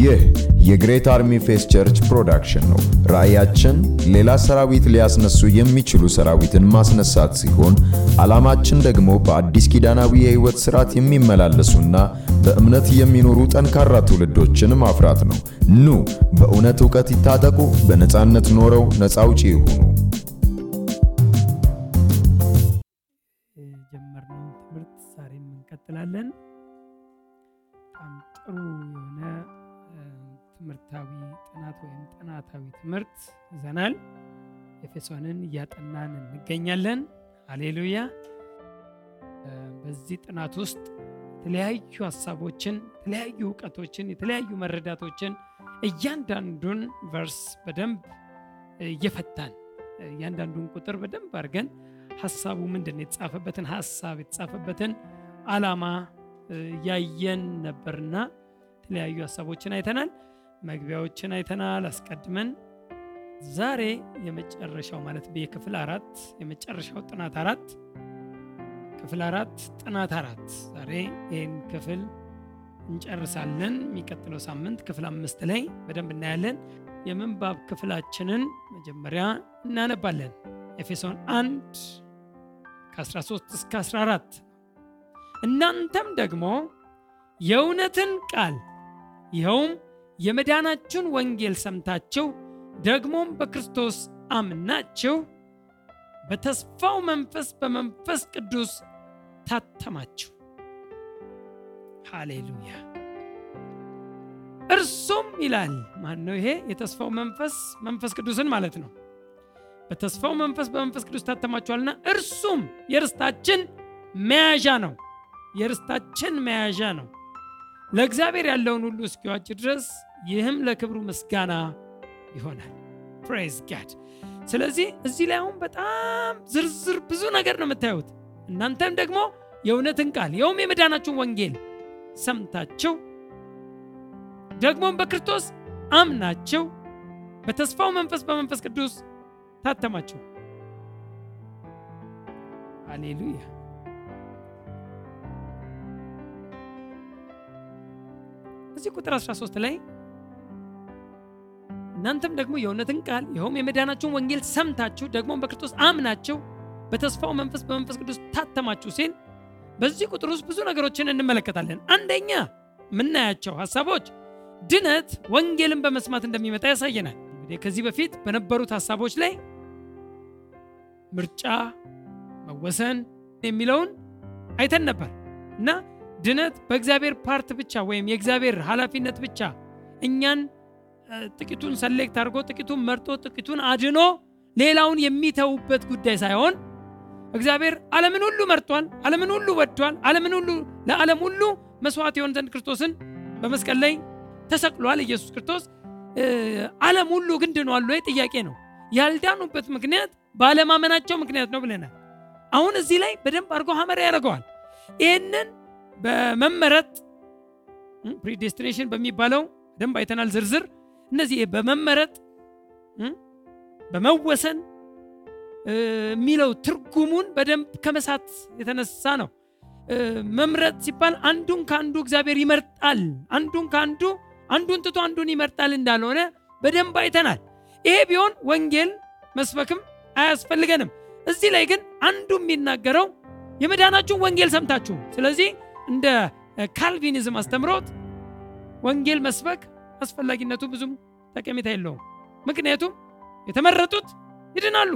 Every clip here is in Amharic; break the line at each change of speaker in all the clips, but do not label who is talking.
ይህ የ Great Army Faith Church production ነው። ራእያችን ሌላ ሰራዊት ሊያስነሱ የሚችሉ ሰራዊትን ማስነሳት ሲሆን ዓላማችን ደግሞ በአዲስ ኪዳናዊ የሕይወት ሥርዓት የሚመላለሱና በእምነት የሚኖሩ ጠንካራ ትውልዶችን ማፍራት ነው። ኑ በእውነት ዕውቀት ይታጠቁ፣ በነፃነት ኖረው ነፃ አውጪ ይሁኑ።
የጀመርነውን ትምህርት ዛሬም እንቀጥላለን። በጣም ጥሩ ትምህርታዊ ጥናት ወይም ጥናታዊ ትምህርት ይዘናል። ኤፌሶንን እያጠናን እንገኛለን። ሃሌሉያ። እ፣ በዚህ ጥናት ውስጥ የተለያዩ ሀሳቦችን፣ የተለያዩ እውቀቶችን፣ የተለያዩ መረዳቶችን እያንዳንዱን ቨርስ በደንብ እየፈታን እያንዳንዱን ቁጥር በደንብ አድርገን ሀሳቡ ምንድን ነው የተጻፈበትን ሀሳብ የተጻፈበትን ዓላማ እ፣ ያየን ነበርና የተለያዩ ሀሳቦችን አይተናል። መግቢያዎችን አይተናል አስቀድመን። ዛሬ የመጨረሻው ማለት የክፍል አራት የመጨረሻው ጥናት አራት ክፍል አራት ጥናት አራት ዛሬ ይህን ክፍል እንጨርሳለን። የሚቀጥለው ሳምንት ክፍል አምስት ላይ በደንብ እናያለን። የምንባብ ክፍላችንን መጀመሪያ እናነባለን። ኤፌሶን 1 ከ13 እስከ 14 እናንተም ደግሞ የእውነትን ቃል ይኸውም የመዳናችሁን ወንጌል ሰምታችሁ ደግሞም በክርስቶስ አምናችሁ በተስፋው መንፈስ በመንፈስ ቅዱስ ታተማችሁ። ሃሌሉያ። እርሱም ይላል ማን ነው ይሄ? የተስፋው መንፈስ መንፈስ ቅዱስን ማለት ነው። በተስፋው መንፈስ በመንፈስ ቅዱስ ታተማችኋልና እርሱም የርስታችን መያዣ ነው። የርስታችን መያዣ ነው ለእግዚአብሔር ያለውን ሁሉ እስኪዋጅ ድረስ ይህም ለክብሩ ምስጋና ይሆናል። ፕሬዝ ጋድ። ስለዚህ እዚህ ላይ አሁን በጣም ዝርዝር ብዙ ነገር ነው የምታዩት። እናንተም ደግሞ የእውነትን ቃል ይኸውም የመዳናችሁን ወንጌል ሰምታችሁ ደግሞም በክርስቶስ አምናችሁ በተስፋው መንፈስ በመንፈስ ቅዱስ ታተማችሁ። ሃሌሉያ። እዚህ ቁጥር 13 ላይ እናንተም ደግሞ የእውነትን ቃል ይኸውም የመዳናችሁን ወንጌል ሰምታችሁ ደግሞም በክርስቶስ አምናችሁ በተስፋው መንፈስ በመንፈስ ቅዱስ ታተማችሁ ሲል በዚህ ቁጥር ውስጥ ብዙ ነገሮችን እንመለከታለን። አንደኛ የምናያቸው ሀሳቦች ድነት ወንጌልን በመስማት እንደሚመጣ ያሳየናል። እንግዲህ ከዚህ በፊት በነበሩት ሀሳቦች ላይ ምርጫ፣ መወሰን የሚለውን አይተን ነበር እና ድነት በእግዚአብሔር part ብቻ ወይም የእግዚአብሔር ኃላፊነት ብቻ እኛን ጥቂቱን select አድርጎ ጥቂቱን መርጦ ጥቂቱን አድኖ ሌላውን የሚተውበት ጉዳይ ሳይሆን እግዚአብሔር ዓለምን ሁሉ መርጧል፣ ዓለምን ሁሉ ወዷል፣ ዓለምን ሁሉ ለዓለም ሁሉ መስዋዕት የሆን ዘንድ ክርስቶስን በመስቀል ላይ ተሰቅሏል። ኢየሱስ ክርስቶስ ዓለም ሁሉ ግን ድኗል ወይ? ጥያቄ ነው። ያልዳኑበት ምክንያት ባለማመናቸው ምክንያት ነው ብለናል። አሁን እዚህ ላይ በደንብ አድርጎ hammer ያደርገዋል። ይህንን በመመረጥ predestination በሚባለው በደንብ አይተናል ዝርዝር እነዚህ በመመረጥ በመወሰን የሚለው ትርጉሙን በደንብ ከመሳት የተነሳ ነው። መምረጥ ሲባል አንዱን ከአንዱ እግዚአብሔር ይመርጣል፣ አንዱን ከአንዱ አንዱን ትቶ አንዱን ይመርጣል እንዳልሆነ በደንብ አይተናል። ይሄ ቢሆን ወንጌል መስበክም አያስፈልገንም። እዚህ ላይ ግን አንዱ የሚናገረው የመዳናችሁን ወንጌል ሰምታችሁ፣ ስለዚህ እንደ ካልቪኒዝም አስተምሮት ወንጌል መስበክ አስፈላጊነቱ ብዙም ጠቀሜታ የለውም። ምክንያቱም የተመረጡት ይድናሉ።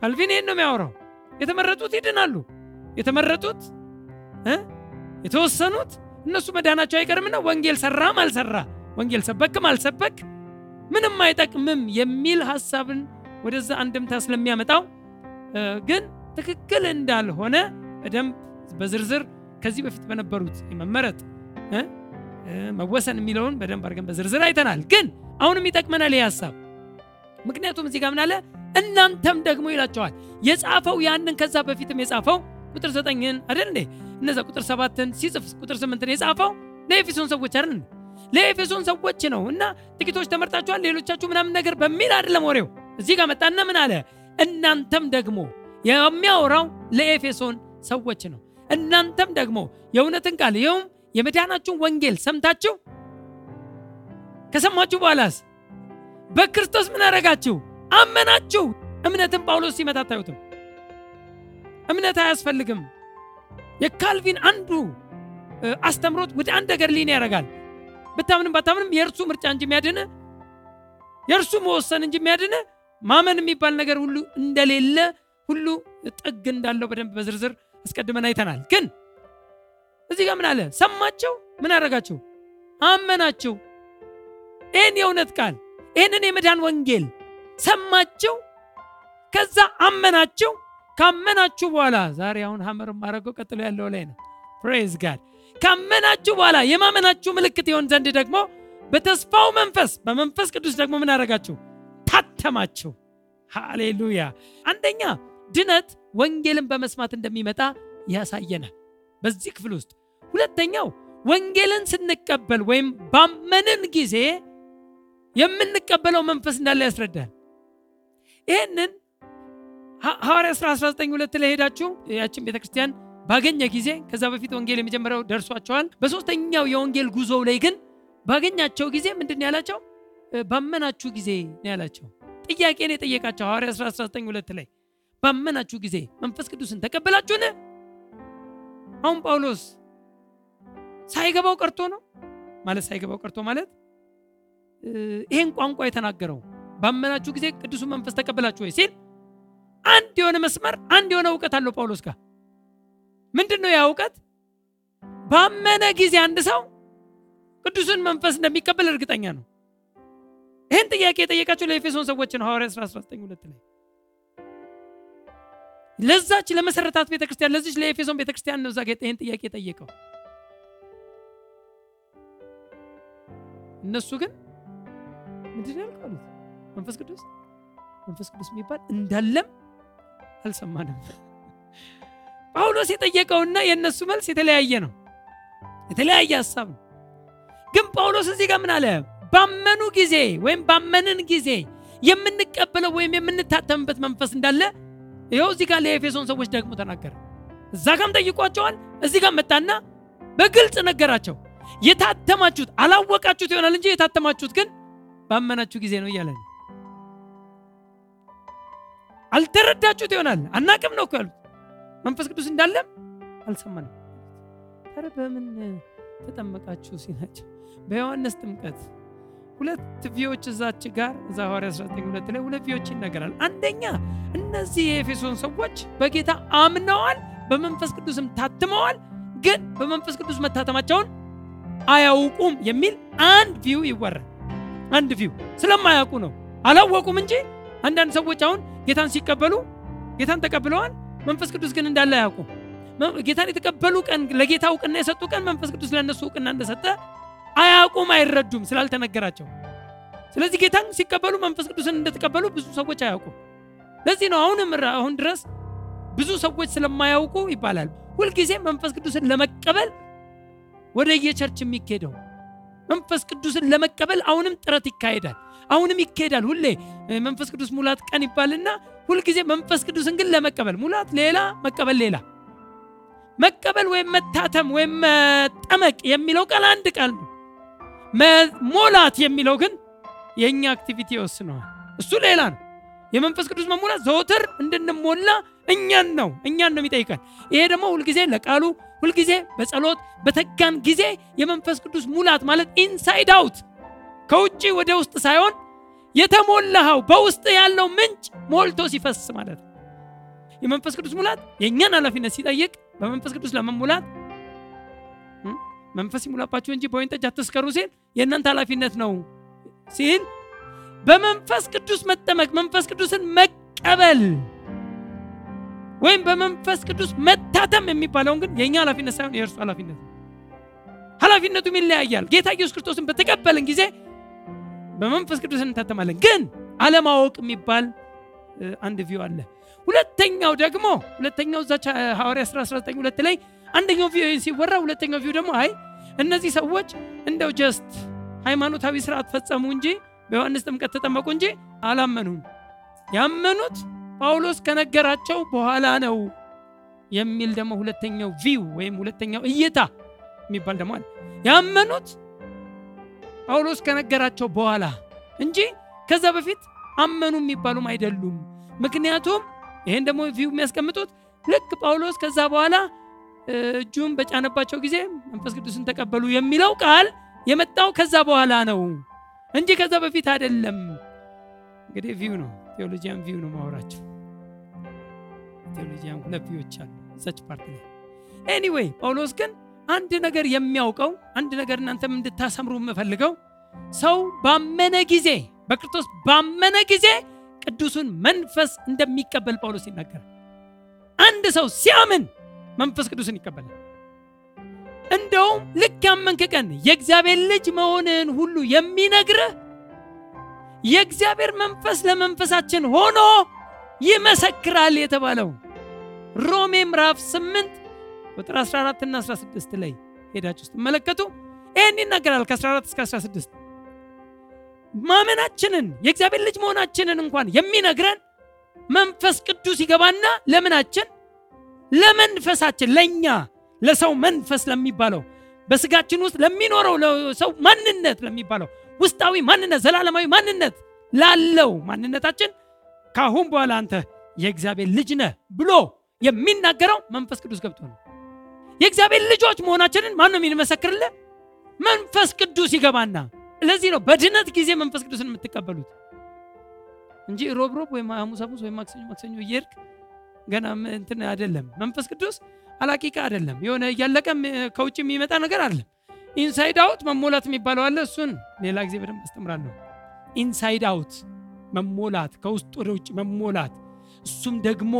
ካልቪን ይህን ነው የሚያወራው። የተመረጡት ይድናሉ። የተመረጡት የተወሰኑት እነሱ መዳናቸው አይቀርምና ወንጌል ሰራም አልሰራ ወንጌል ሰበክም አልሰበክ ምንም አይጠቅምም የሚል ሀሳብን ወደዛ አንድምታ ስለሚያመጣው ግን ትክክል እንዳልሆነ በደንብ በዝርዝር ከዚህ በፊት በነበሩት የመመረጥ መወሰን የሚለውን በደንብ አድርገን በዝርዝር አይተናል። ግን አሁንም ይጠቅመናል ይህ ሀሳብ። ምክንያቱም እዚህ ጋር ምን አለ? እናንተም ደግሞ ይላቸዋል። የጻፈው ያንን ከዛ በፊትም የጻፈው ቁጥር ዘጠኝን አይደል እንዴ? እነዛ ቁጥር ሰባትን ሲጽፍ ቁጥር ስምንትን የጻፈው ለኤፌሶን ሰዎች አይደል? ለኤፌሶን ሰዎች ነው እና ጥቂቶች ተመርጣችኋል፣ ሌሎቻችሁ ምናምን ነገር በሚል አይደለም ወሬው። እዚህ ጋር መጣና ምን አለ? እናንተም ደግሞ የሚያወራው ለኤፌሶን ሰዎች ነው። እናንተም ደግሞ የእውነትን ቃል ይኸውም የመዳናችሁን ወንጌል ሰምታችሁ ከሰማችሁ በኋላስ በክርስቶስ ምን አረጋችሁ? አመናችሁ። እምነትን ጳውሎስ ሲመታ አታዩትም። እምነት አያስፈልግም። የካልቪን አንዱ አስተምሮት ወደ አንድ ነገር ሊን ያደርጋል። ብታምንም ባታምንም የእርሱ ምርጫ እንጂ የሚያድን የእርሱ መወሰን እንጂ የሚያድን ማመን የሚባል ነገር ሁሉ እንደሌለ ሁሉ ጥግ እንዳለው በደንብ በዝርዝር አስቀድመን አይተናል። ግን እዚህ ጋር ምን አለ? ሰማቸው፣ ምን አደረጋችሁ? አመናችሁ። ይህን የእውነት ቃል ይህንን የመዳን ወንጌል ሰማችሁ፣ ከዛ አመናችሁ። ካመናችሁ በኋላ ዛሬ አሁን hammer ማደርገው ቀጥሎ ያለው ላይ ነው። praise God። ካመናችሁ በኋላ የማመናችሁ ምልክት ይሆን ዘንድ ደግሞ በተስፋው መንፈስ በመንፈስ ቅዱስ ደግሞ ምን አደረጋችሁ? ታተማችሁ። ሃሌሉያ። አንደኛ ድነት ወንጌልን በመስማት እንደሚመጣ ያሳየናል በዚህ ክፍል ውስጥ። ሁለተኛው ወንጌልን ስንቀበል ወይም ባመንን ጊዜ የምንቀበለው መንፈስ እንዳለ ያስረዳል። ይህንን ሐዋርያ ሥራ 19 ሁለት ላይ ሄዳችሁ ያችን ቤተክርስቲያን ባገኘ ጊዜ ከዛ በፊት ወንጌል የመጀመሪያው ደርሷቸዋል። በሶስተኛው የወንጌል ጉዞ ላይ ግን ባገኛቸው ጊዜ ምንድን ያላቸው? ባመናችሁ ጊዜ ነው ያላቸው። ጥያቄን የጠየቃቸው ሐዋርያ ሥራ 19 ሁለት ላይ ባመናችሁ ጊዜ መንፈስ ቅዱስን ተቀበላችሁን? አሁን ጳውሎስ ሳይገባው ቀርቶ ነው? ማለት ሳይገባው ቀርቶ ማለት ይሄን ቋንቋ የተናገረው ባመናችሁ ጊዜ ቅዱሱን መንፈስ ተቀበላችሁ ወይ ሲል አንድ የሆነ መስመር አንድ የሆነ እውቀት አለው ጳውሎስ ጋር። ምንድን ነው ያ እውቀት? ባመነ ጊዜ አንድ ሰው ቅዱሱን መንፈስ እንደሚቀበል እርግጠኛ ነው። ይህን ጥያቄ የጠየቃቸው ለኤፌሶን ሰዎች ነው ሐዋርያ 19 ሁለት ላይ ለዛች ለመሰረታት ቤተክርስቲያን ለዚች ለኤፌሶን ቤተክርስቲያን ነው እዛ ይህን ጥያቄ የጠየቀው። እነሱ ግን ምንድን ያልቃሉት መንፈስ ቅዱስ? መንፈስ ቅዱስ የሚባል እንዳለም አልሰማንም። ጳውሎስ የጠየቀውና የእነሱ መልስ የተለያየ ነው። የተለያየ ሀሳብ ነው። ግን ጳውሎስ እዚህ ጋር ምን አለ? ባመኑ ጊዜ ወይም ባመንን ጊዜ የምንቀበለው ወይም የምንታተምበት መንፈስ እንዳለ ይኸው እዚህ ጋር ለኤፌሶን ሰዎች ደግሞ ተናገረ። እዛ ጋም ጠይቋቸዋል። እዚህ ጋር መጣና በግልጽ ነገራቸው። የታተማችሁት አላወቃችሁት ይሆናል እንጂ የታተማችሁት ግን ባመናችሁ ጊዜ ነው እያለ ነው። አልተረዳችሁት ይሆናል። አናቅም ነው ያሉት። መንፈስ ቅዱስ እንዳለም አልሰማንም። ታዲያ በምን ተጠመቃችሁ ሲላቸው በዮሐንስ ጥምቀት ሁለት ቪዎች እዛች ጋር እዛ ሐዋርያ 19 ሁለት ላይ ሁለት ቪዎች ይነገራል አንደኛ እነዚህ የኤፌሶን ሰዎች በጌታ አምነዋል በመንፈስ ቅዱስም ታትመዋል ግን በመንፈስ ቅዱስ መታተማቸውን አያውቁም የሚል አንድ ቪው ይወራል። አንድ ቪው ስለማያውቁ ነው። አላወቁም እንጂ አንዳንድ ሰዎች አሁን ጌታን ሲቀበሉ ጌታን ተቀብለዋል መንፈስ ቅዱስ ግን እንዳለ አያውቁም ጌታን የተቀበሉ ቀን ለጌታ እውቅና የሰጡ ቀን መንፈስ ቅዱስ ለእነሱ እውቅና እንደሰጠ አያውቁም አይረዱም ስላልተነገራቸው። ስለዚህ ጌታን ሲቀበሉ መንፈስ ቅዱስን እንደተቀበሉ ብዙ ሰዎች አያውቁም ለዚህ ነው አሁንም አሁን ድረስ ብዙ ሰዎች ስለማያውቁ ይባላል። ሁልጊዜ መንፈስ ቅዱስን ለመቀበል ወደ የ church የሚካሄደው መንፈስ ቅዱስን ለመቀበል አሁንም ጥረት ይካሄዳል። አሁንም ይካሄዳል ሁሌ መንፈስ ቅዱስ ሙላት ቀን ይባልና ሁልጊዜ መንፈስ ቅዱስን ግን ለመቀበል ሙላት ሌላ መቀበል ሌላ። መቀበል ወይም መታተም ወይም መጠመቅ የሚለው ቃል አንድ ቃል ነው። ሙላት የሚለው ግን የእኛ activity ይወስነዋል። እሱ ሌላ ነው የመንፈስ ቅዱስ መሙላት ዘወትር እንድንሞላ እኛን ነው እኛን ነው የሚጠይቀን። ይሄ ደግሞ ሁልጊዜ ለቃሉ ሁልጊዜ በጸሎት በተጋን ጊዜ የመንፈስ ቅዱስ ሙላት ማለት inside out ከውጭ ወደ ውስጥ ሳይሆን የተሞላኸው በውስጥ ያለው ምንጭ ሞልቶ ሲፈስ ማለት ነው። የመንፈስ ቅዱስ ሙላት የእኛን ኃላፊነት ሲጠይቅ በመንፈስ ቅዱስ ለመሙላት መንፈስ ይሙላባችሁ እንጂ በወይን ጠጅ አትስከሩ ሲል የእናንተ ኃላፊነት ነው ሲል በመንፈስ ቅዱስ መጠመቅ መንፈስ ቅዱስን መቀበል ወይም በመንፈስ ቅዱስ መታተም የሚባለውን ግን የእኛ ኃላፊነት ሳይሆን የእርሱ ኃላፊነት ነው። ኃላፊነቱም ይለያያል። ጌታ ኢየሱስ ክርስቶስን በተቀበልን ጊዜ በመንፈስ ቅዱስ እንታተማለን። ግን አለማወቅ የሚባል አንድ view አለ። ሁለተኛው ደግሞ ሁለተኛው እዛች ሐዋርያ 19 ሁለት ላይ አንደኛው view ሲወራ ሁለተኛው view ደግሞ አይ እነዚህ ሰዎች እንደው just ሃይማኖታዊ ስርዓት ፈጸሙ እንጂ በዮሐንስ ጥምቀት ተጠመቁ እንጂ አላመኑም። ያመኑት ጳውሎስ ከነገራቸው በኋላ ነው የሚል ደግሞ ሁለተኛው view ወይም ሁለተኛው እይታ የሚባል ደግሞ አለ። ያመኑት ጳውሎስ ከነገራቸው በኋላ እንጂ ከዛ በፊት አመኑ የሚባሉም አይደሉም። ምክንያቱም ይህን ደግሞ view የሚያስቀምጡት ልክ ጳውሎስ ከዛ በኋላ እጁን በጫነባቸው ጊዜ መንፈስ ቅዱስን ተቀበሉ የሚለው ቃል የመጣው ከዛ በኋላ ነው እንጂ ከዛ በፊት አይደለም። እንግዲህ view ነው፣ theologian view ነው ማወራቸው። theologian ሁለት view ዎች አሉ እዛች part ላይ። anyway ጳውሎስ ግን አንድ ነገር የሚያውቀው አንድ ነገር እናንተም እንድታሰምሩ የምፈልገው ሰው ባመነ ጊዜ በክርስቶስ ባመነ ጊዜ ቅዱሱን መንፈስ እንደሚቀበል ጳውሎስ ይናገራል። አንድ ሰው ሲያምን መንፈስ ቅዱስን ይቀበላል። እንደውም ልክ ያመንክ ቀን የእግዚአብሔር ልጅ መሆንህን ሁሉ የሚነግርህ የእግዚአብሔር መንፈስ ለመንፈሳችን ሆኖ ይመሰክራል የተባለው ሮሜ ምዕራፍ 8 ቁጥር 14 እና 16 ላይ ሄዳችሁ ስትመለከቱ ይህን ይናገራል። ከ14 እስከ 16 ማመናችንን የእግዚአብሔር ልጅ መሆናችንን እንኳን የሚነግረን መንፈስ ቅዱስ ይገባና ለምናችን ለመንፈሳችን ለእኛ ለሰው መንፈስ ለሚባለው በስጋችን ውስጥ ለሚኖረው ለሰው ማንነት ለሚባለው ውስጣዊ ማንነት ዘላለማዊ ማንነት ላለው ማንነታችን ካሁን በኋላ አንተ የእግዚአብሔር ልጅ ነህ ብሎ የሚናገረው መንፈስ ቅዱስ ገብቶ ነው። የእግዚአብሔር ልጆች መሆናችንን ማን ነው የሚመሰክርልን? መንፈስ ቅዱስ ይገባና። ለዚህ ነው በድነት ጊዜ መንፈስ ቅዱስን የምትቀበሉት እንጂ ሮብ ሮብ ወይም ሐሙስ ሐሙስ ወይም ማክሰኞ ማክሰኞ እየሄድክ ገና እንትን አይደለም። መንፈስ ቅዱስ አላቂቃ አይደለም። የሆነ እያለቀም ከውጭ የሚመጣ ነገር አይደለም። inside out መሞላት የሚባለው አለ። እሱን ሌላ ጊዜ በደንብ አስተምራለሁ። inside out መሞላት፣ ከውስጥ ወደ ውጭ መሞላት፣ እሱም ደግሞ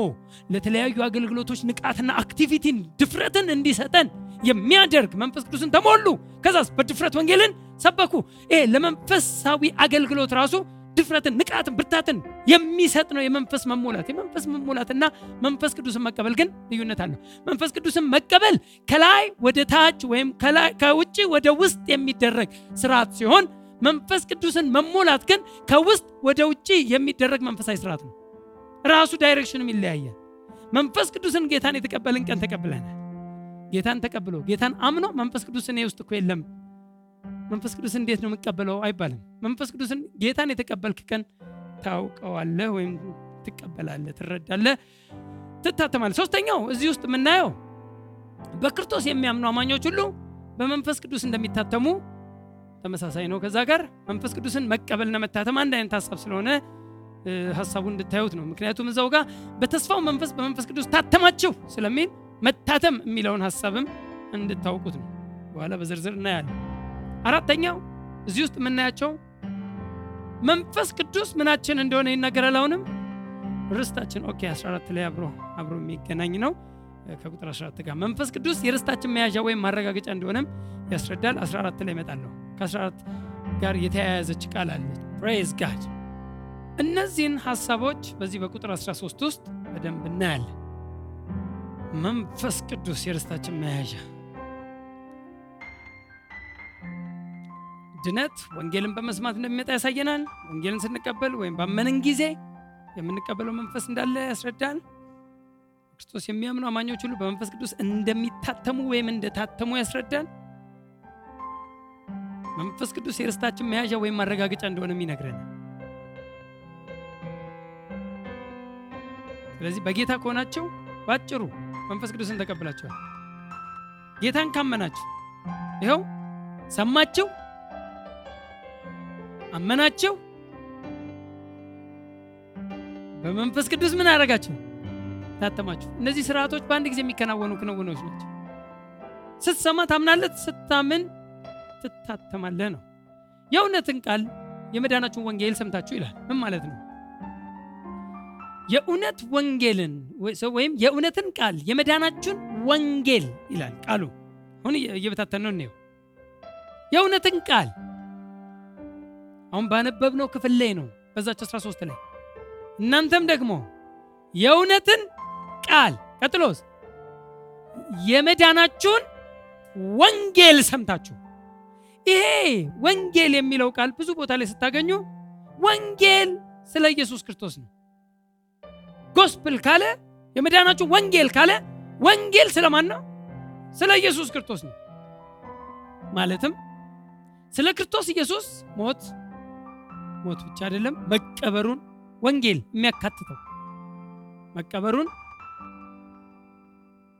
ለተለያዩ አገልግሎቶች ንቃትና activityን ድፍረትን እንዲሰጠን የሚያደርግ መንፈስ ቅዱስን ተሞሉ። ከዛስ በድፍረት ወንጌልን ሰበኩ። ይሄ ለመንፈሳዊ አገልግሎት ራሱ ድፍረትን፣ ንቃትን፣ ብርታትን የሚሰጥ ነው የመንፈስ መሞላት። የመንፈስ መሞላትና መንፈስ ቅዱስን መቀበል ግን ልዩነት አለው። መንፈስ ቅዱስን መቀበል ከላይ ወደ ታች ወይም ከውጭ ወደ ውስጥ የሚደረግ ስርዓት ሲሆን መንፈስ ቅዱስን መሞላት ግን ከውስጥ ወደ ውጭ የሚደረግ መንፈሳዊ ስርዓት ነው። ራሱ ዳይሬክሽንም ይለያያል። መንፈስ ቅዱስን ጌታን የተቀበልን ቀን ተቀብለናል። ጌታን ተቀብሎ ጌታን አምኖ መንፈስ ቅዱስ እኔ ውስጥ እኮ የለም መንፈስ ቅዱስን እንዴት ነው የምቀበለው አይባልም። መንፈስ ቅዱስን ጌታን የተቀበልክ ቀን ታውቀዋለህ ወይም ትቀበላለህ፣ ትረዳለህ፣ ትታተማለህ። ሶስተኛው እዚህ ውስጥ የምናየው በክርስቶስ የሚያምኑ አማኞች ሁሉ በመንፈስ ቅዱስ እንደሚታተሙ ተመሳሳይ ነው። ከዛ ጋር መንፈስ ቅዱስን መቀበልና መታተም አንድ አይነት ሀሳብ ስለሆነ ሀሳቡን እንድታዩት ነው። ምክንያቱም እዛው ጋር በተስፋው መንፈስ በመንፈስ ቅዱስ ታተማችሁ ስለሚል መታተም የሚለውን ሀሳብም እንድታውቁት ነው። በኋላ በዝርዝር እናያለን። አራተኛው እዚህ ውስጥ የምናያቸው መንፈስ ቅዱስ ምናችን እንደሆነ ይናገራል። አሁንም ርስታችን okay 14 ላይ አብሮ አብሮ የሚገናኝ ነው ከቁጥር 14 ጋር መንፈስ ቅዱስ የርስታችን መያዣ ወይም ማረጋገጫ እንደሆነም ያስረዳል። 14 ላይ እመጣለሁ። ከ14 ጋር የተያያዘች ቃል አለች። praise God። እነዚህን ሀሳቦች በዚህ በቁጥር 13 ውስጥ በደንብ እናያለን። መንፈስ ቅዱስ የርስታችን መያዣ ድነት ወንጌልን በመስማት እንደሚመጣ ያሳየናል። ወንጌልን ስንቀበል ወይም ባመንን ጊዜ የምንቀበለው መንፈስ እንዳለ ያስረዳል። ክርስቶስ የሚያምኑ አማኞች ሁሉ በመንፈስ ቅዱስ እንደሚታተሙ ወይም እንደታተሙ ያስረዳል። መንፈስ ቅዱስ የርስታችን መያዣ ወይም ማረጋገጫ እንደሆነም ይነግረናል። ስለዚህ በጌታ ከሆናቸው ባጭሩ መንፈስ ቅዱስን ተቀብላችኋል። ጌታን ካመናችሁ ይኸው ሰማችሁ አመናቸው በመንፈስ ቅዱስ ምን አደረጋቸው? ታተማችሁ። እነዚህ ስርዓቶች በአንድ ጊዜ የሚከናወኑ ክንውኖች ናቸው። ስትሰማ ታምናለህ፣ ስታምን ትታተማለህ ነው። የእውነትን ቃል የመዳናችሁን ወንጌል ሰምታችሁ ይላል። ምን ማለት ነው? የእውነት ወንጌልን ወይም የእውነትን ቃል የመዳናችሁን ወንጌል ይላል ቃሉ። አሁን እየበታተን ነው የእውነትን ቃል አሁን ባነበብነው ክፍል ላይ ነው በዛች 13 ላይ። እናንተም ደግሞ የእውነትን ቃል ቀጥሎስ የመዳናችሁን ወንጌል ሰምታችሁ። ይሄ ወንጌል የሚለው ቃል ብዙ ቦታ ላይ ስታገኙ ወንጌል ስለ ኢየሱስ ክርስቶስ ነው። ጎስፕል ካለ የመዳናችሁ ወንጌል ካለ ወንጌል ስለማን ነው? ስለ ኢየሱስ ክርስቶስ ነው። ማለትም ስለ ክርስቶስ ኢየሱስ ሞት ሞት ብቻ አይደለም መቀበሩን ወንጌል የሚያካትተው መቀበሩን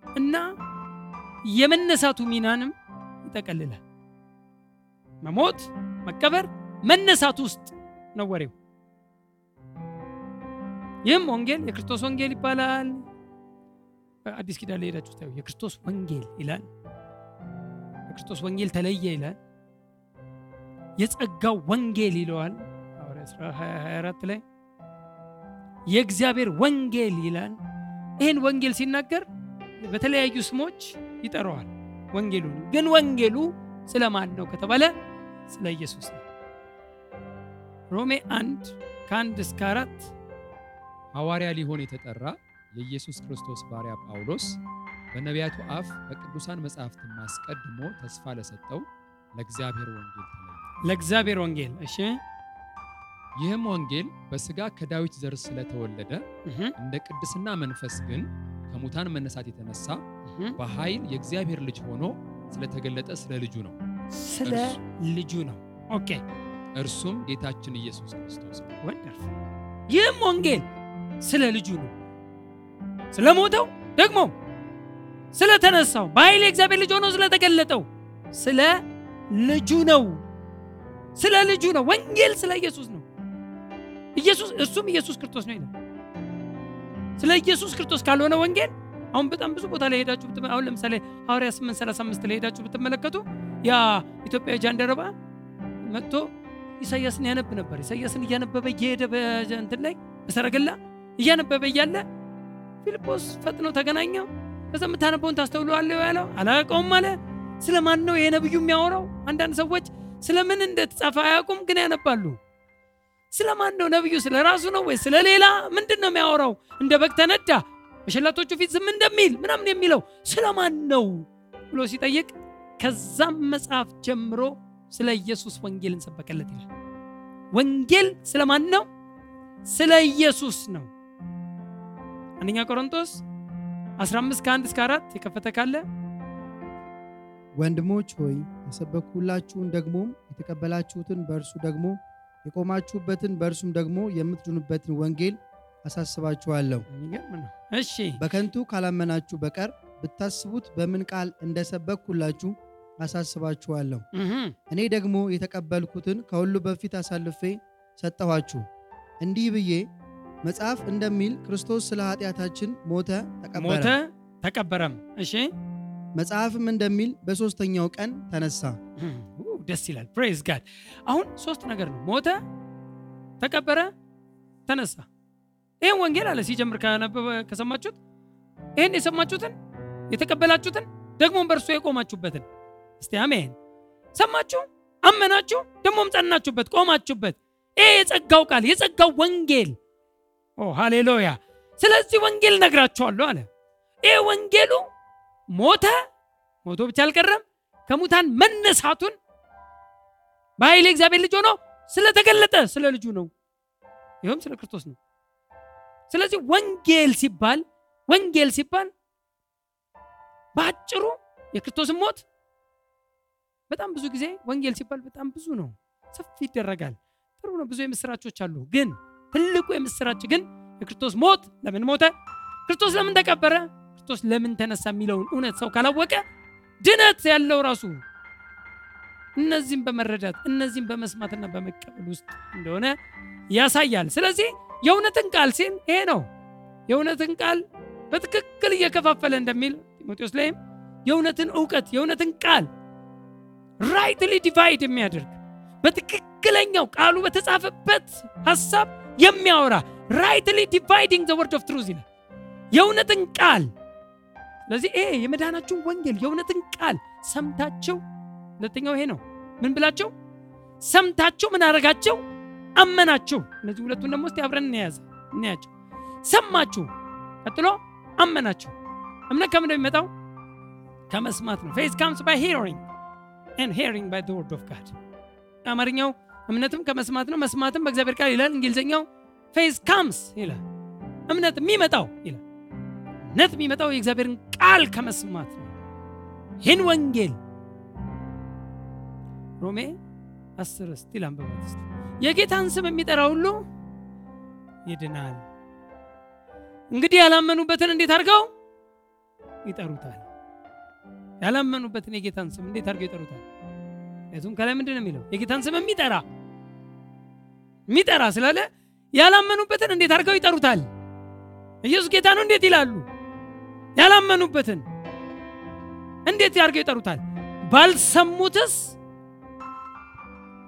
እና የመነሳቱ ሚናንም ይጠቀልላል። መሞት፣ መቀበር፣ መነሳት ውስጥ ነው ወሬው። ይህም ወንጌል የክርስቶስ ወንጌል ይባላል። አዲስ ኪዳን ላይ ታዩ የክርስቶስ ወንጌል ይላል። የክርስቶስ ወንጌል ተለየ ይላል። የጸጋው ወንጌል ይለዋል 24 ላይ የእግዚአብሔር ወንጌል ይላል። ይህን ወንጌል ሲናገር በተለያዩ ስሞች ይጠራዋል። ወንጌሉን ግን ወንጌሉ ስለ ማን ነው ከተባለ ስለ ኢየሱስ ነው። ሮሜ አንድ ከአንድ እስከ አራት
ሐዋርያ ሊሆን የተጠራ የኢየሱስ ክርስቶስ ባሪያ ጳውሎስ በነቢያቱ አፍ በቅዱሳን መጻሕፍትም አስቀድሞ ተስፋ ለሰጠው ለእግዚአብሔር ወንጌል
ለእግዚአብሔር ወንጌል እሺ
ይህም ወንጌል በሥጋ ከዳዊት ዘር ስለተወለደ እንደ ቅድስና መንፈስ ግን ከሙታን መነሳት የተነሳ በኃይል የእግዚአብሔር ልጅ ሆኖ ስለተገለጠ ስለ ልጁ ነው።
ስለ ልጁ ነው። okay
እርሱም ጌታችን ኢየሱስ ክርስቶስ ነው።
ይህም ወንጌል ስለ ልጁ ነው። ስለ ሞተው ደግሞ ስለተነሳው በኃይል የእግዚአብሔር ልጅ ሆኖ ስለተገለጠው ስለ ልጁ ነው። ስለ ልጁ ነው። ወንጌል ስለ ኢየሱስ ነው። ኢየሱስ እሱም ኢየሱስ ክርስቶስ ነው ይላል። ስለ ኢየሱስ ክርስቶስ ካልሆነ ወንጌል አሁን በጣም ብዙ ቦታ ላይ ሄዳችሁ አሁን ለምሳሌ ሐዋርያ 835 ላይ ሄዳችሁ ብትመለከቱ ያ ኢትዮጵያዊ ጃንደረባ መጥቶ ኢሳያስን ያነብ ነበር። ኢሳያስን እያነበበ እየሄደ በእንትን ላይ በሰረገላ እያነበበ እያለ ፊልጶስ ፈጥኖ ተገናኘው። ከዛ የምታነበውን ታስተውለዋለህ ያለው አላውቀውም አለ። ስለ ማን ነው ይሄ ነብዩ የሚያወራው? አንዳንድ ሰዎች ስለ ምን እንደተጻፈ አያውቁም፣ ግን ያነባሉ። ስለ ማን ነው ነብዩ? ስለ ራሱ ነው ወይ ስለ ሌላ? ምንድን ነው የሚያወራው? እንደ በግ ተነዳ በሸላቶቹ ፊት ዝም እንደሚል ምናምን የሚለው ስለ ማን ነው ብሎ ሲጠይቅ ከዛም መጽሐፍ ጀምሮ ስለ ኢየሱስ ወንጌልን ሰበከለት ይላል። ወንጌል ስለ ማን ነው? ስለ ኢየሱስ ነው። አንደኛ ቆሮንቶስ 15 ከ1 እስከ 4 የከፈተ ካለ
ወንድሞች ሆይ የሰበኩላችሁን ደግሞም የተቀበላችሁትን በእርሱ ደግሞ የቆማችሁበትን በእርሱም ደግሞ የምትድኑበትን ወንጌል አሳስባችኋለሁ።
እሺ
በከንቱ ካላመናችሁ በቀር ብታስቡት በምን ቃል እንደሰበኩላችሁ አሳስባችኋለሁ። እኔ ደግሞ የተቀበልኩትን ከሁሉ በፊት አሳልፌ ሰጠኋችሁ፣ እንዲህ ብዬ መጽሐፍ እንደሚል ክርስቶስ ስለ ኃጢአታችን ሞተ፣ ተቀበረ።
ሞተ ተቀበረም። እሺ
መጽሐፍም እንደሚል በሦስተኛው ቀን ተነሳ።
ደስ ይላል። ፕሬዝ ጋድ። አሁን ሶስት ነገር ነው። ሞተ፣ ተቀበረ፣ ተነሳ። ይህን ወንጌል አለ ሲጀምር ከሰማችሁት ይህን የሰማችሁትን የተቀበላችሁትን ደግሞም በእርሱ የቆማችሁበትን እስቲ አሜን። ሰማችሁ፣ አመናችሁ፣ ደግሞም ጸናችሁበት፣ ቆማችሁበት። ይሄ የጸጋው ቃል የጸጋው ወንጌል ሃሌሉያ። ስለዚህ ወንጌል ነግራችኋለሁ አለ። ይህ ወንጌሉ ሞተ፣ ሞቶ ብቻ አልቀረም፣ ከሙታን መነሳቱን በኃይል እግዚአብሔር ልጅ ሆኖ ስለተገለጠ ስለ ልጁ ነው። ይኸውም ስለ ክርስቶስ ነው። ስለዚህ ወንጌል ሲባል ወንጌል ሲባል በአጭሩ የክርስቶስን ሞት በጣም ብዙ ጊዜ ወንጌል ሲባል በጣም ብዙ ነው፣ ሰፊ ይደረጋል። ጥሩ ነው፣ ብዙ የምስራቾች አሉ። ግን ትልቁ የምስራች ግን የክርስቶስ ሞት ለምን ሞተ፣ ክርስቶስ ለምን ተቀበረ፣ ክርስቶስ ለምን ተነሳ የሚለውን እውነት ሰው ካላወቀ ድነት ያለው ራሱ እነዚህም በመረዳት እነዚህም በመስማትና በመቀበል ውስጥ እንደሆነ ያሳያል። ስለዚህ የእውነትን ቃል ሲል ይሄ ነው። የእውነትን ቃል በትክክል እየከፋፈለ እንደሚል ጢሞቴዎስ ላይም የእውነትን እውቀት የእውነትን ቃል rightly divide የሚያደርግ በትክክለኛው ቃሉ በተጻፈበት ሀሳብ የሚያወራ rightly dividing the word of truth ይላል የእውነትን ቃል። ስለዚህ ይሄ የመዳናችሁን ወንጌል የእውነትን ቃል ሰምታችሁ፣ ሁለተኛው ይሄ ነው። ምን ብላችሁ ሰምታችሁ ምን አደረጋችሁ? አመናችሁ። እነዚህ ሁለቱን ደግሞ እስቲ አብረን እንያዝ እንያቸው። ሰማችሁ፣ ቀጥሎ አመናችሁ። እምነት ከምን የሚመጣው? ከመስማት ነው። faith comes by hearing and hearing by word of God። አማርኛው እምነትም ከመስማት ነው፣ መስማትም በእግዚአብሔር ቃል ይላል። እንግሊዝኛው faith comes ይላል። እምነት የሚመጣው ይላል። እምነት የሚመጣው የእግዚአብሔርን ቃል ከመስማት ነው። ይህን ወንጌል ሮሜ አስር እስቲ ላንብባት እስቲ የጌታን ስም የሚጠራ ሁሉ ይድናል። እንግዲህ ያላመኑበትን እንዴት አድርገው ይጠሩታል? ያላመኑበትን የጌታን ስም እንዴት አድርገው ይጠሩታል? ምክንያቱም ከላይ ምንድን የሚለው? የጌታን ስም የሚጠራ የሚጠራ ስላለ ያላመኑበትን እንዴት አድርገው ይጠሩታል? ኢየሱስ ጌታ ነው እንዴት ይላሉ? ያላመኑበትን እንዴት አድርገው ይጠሩታል? ባልሰሙትስ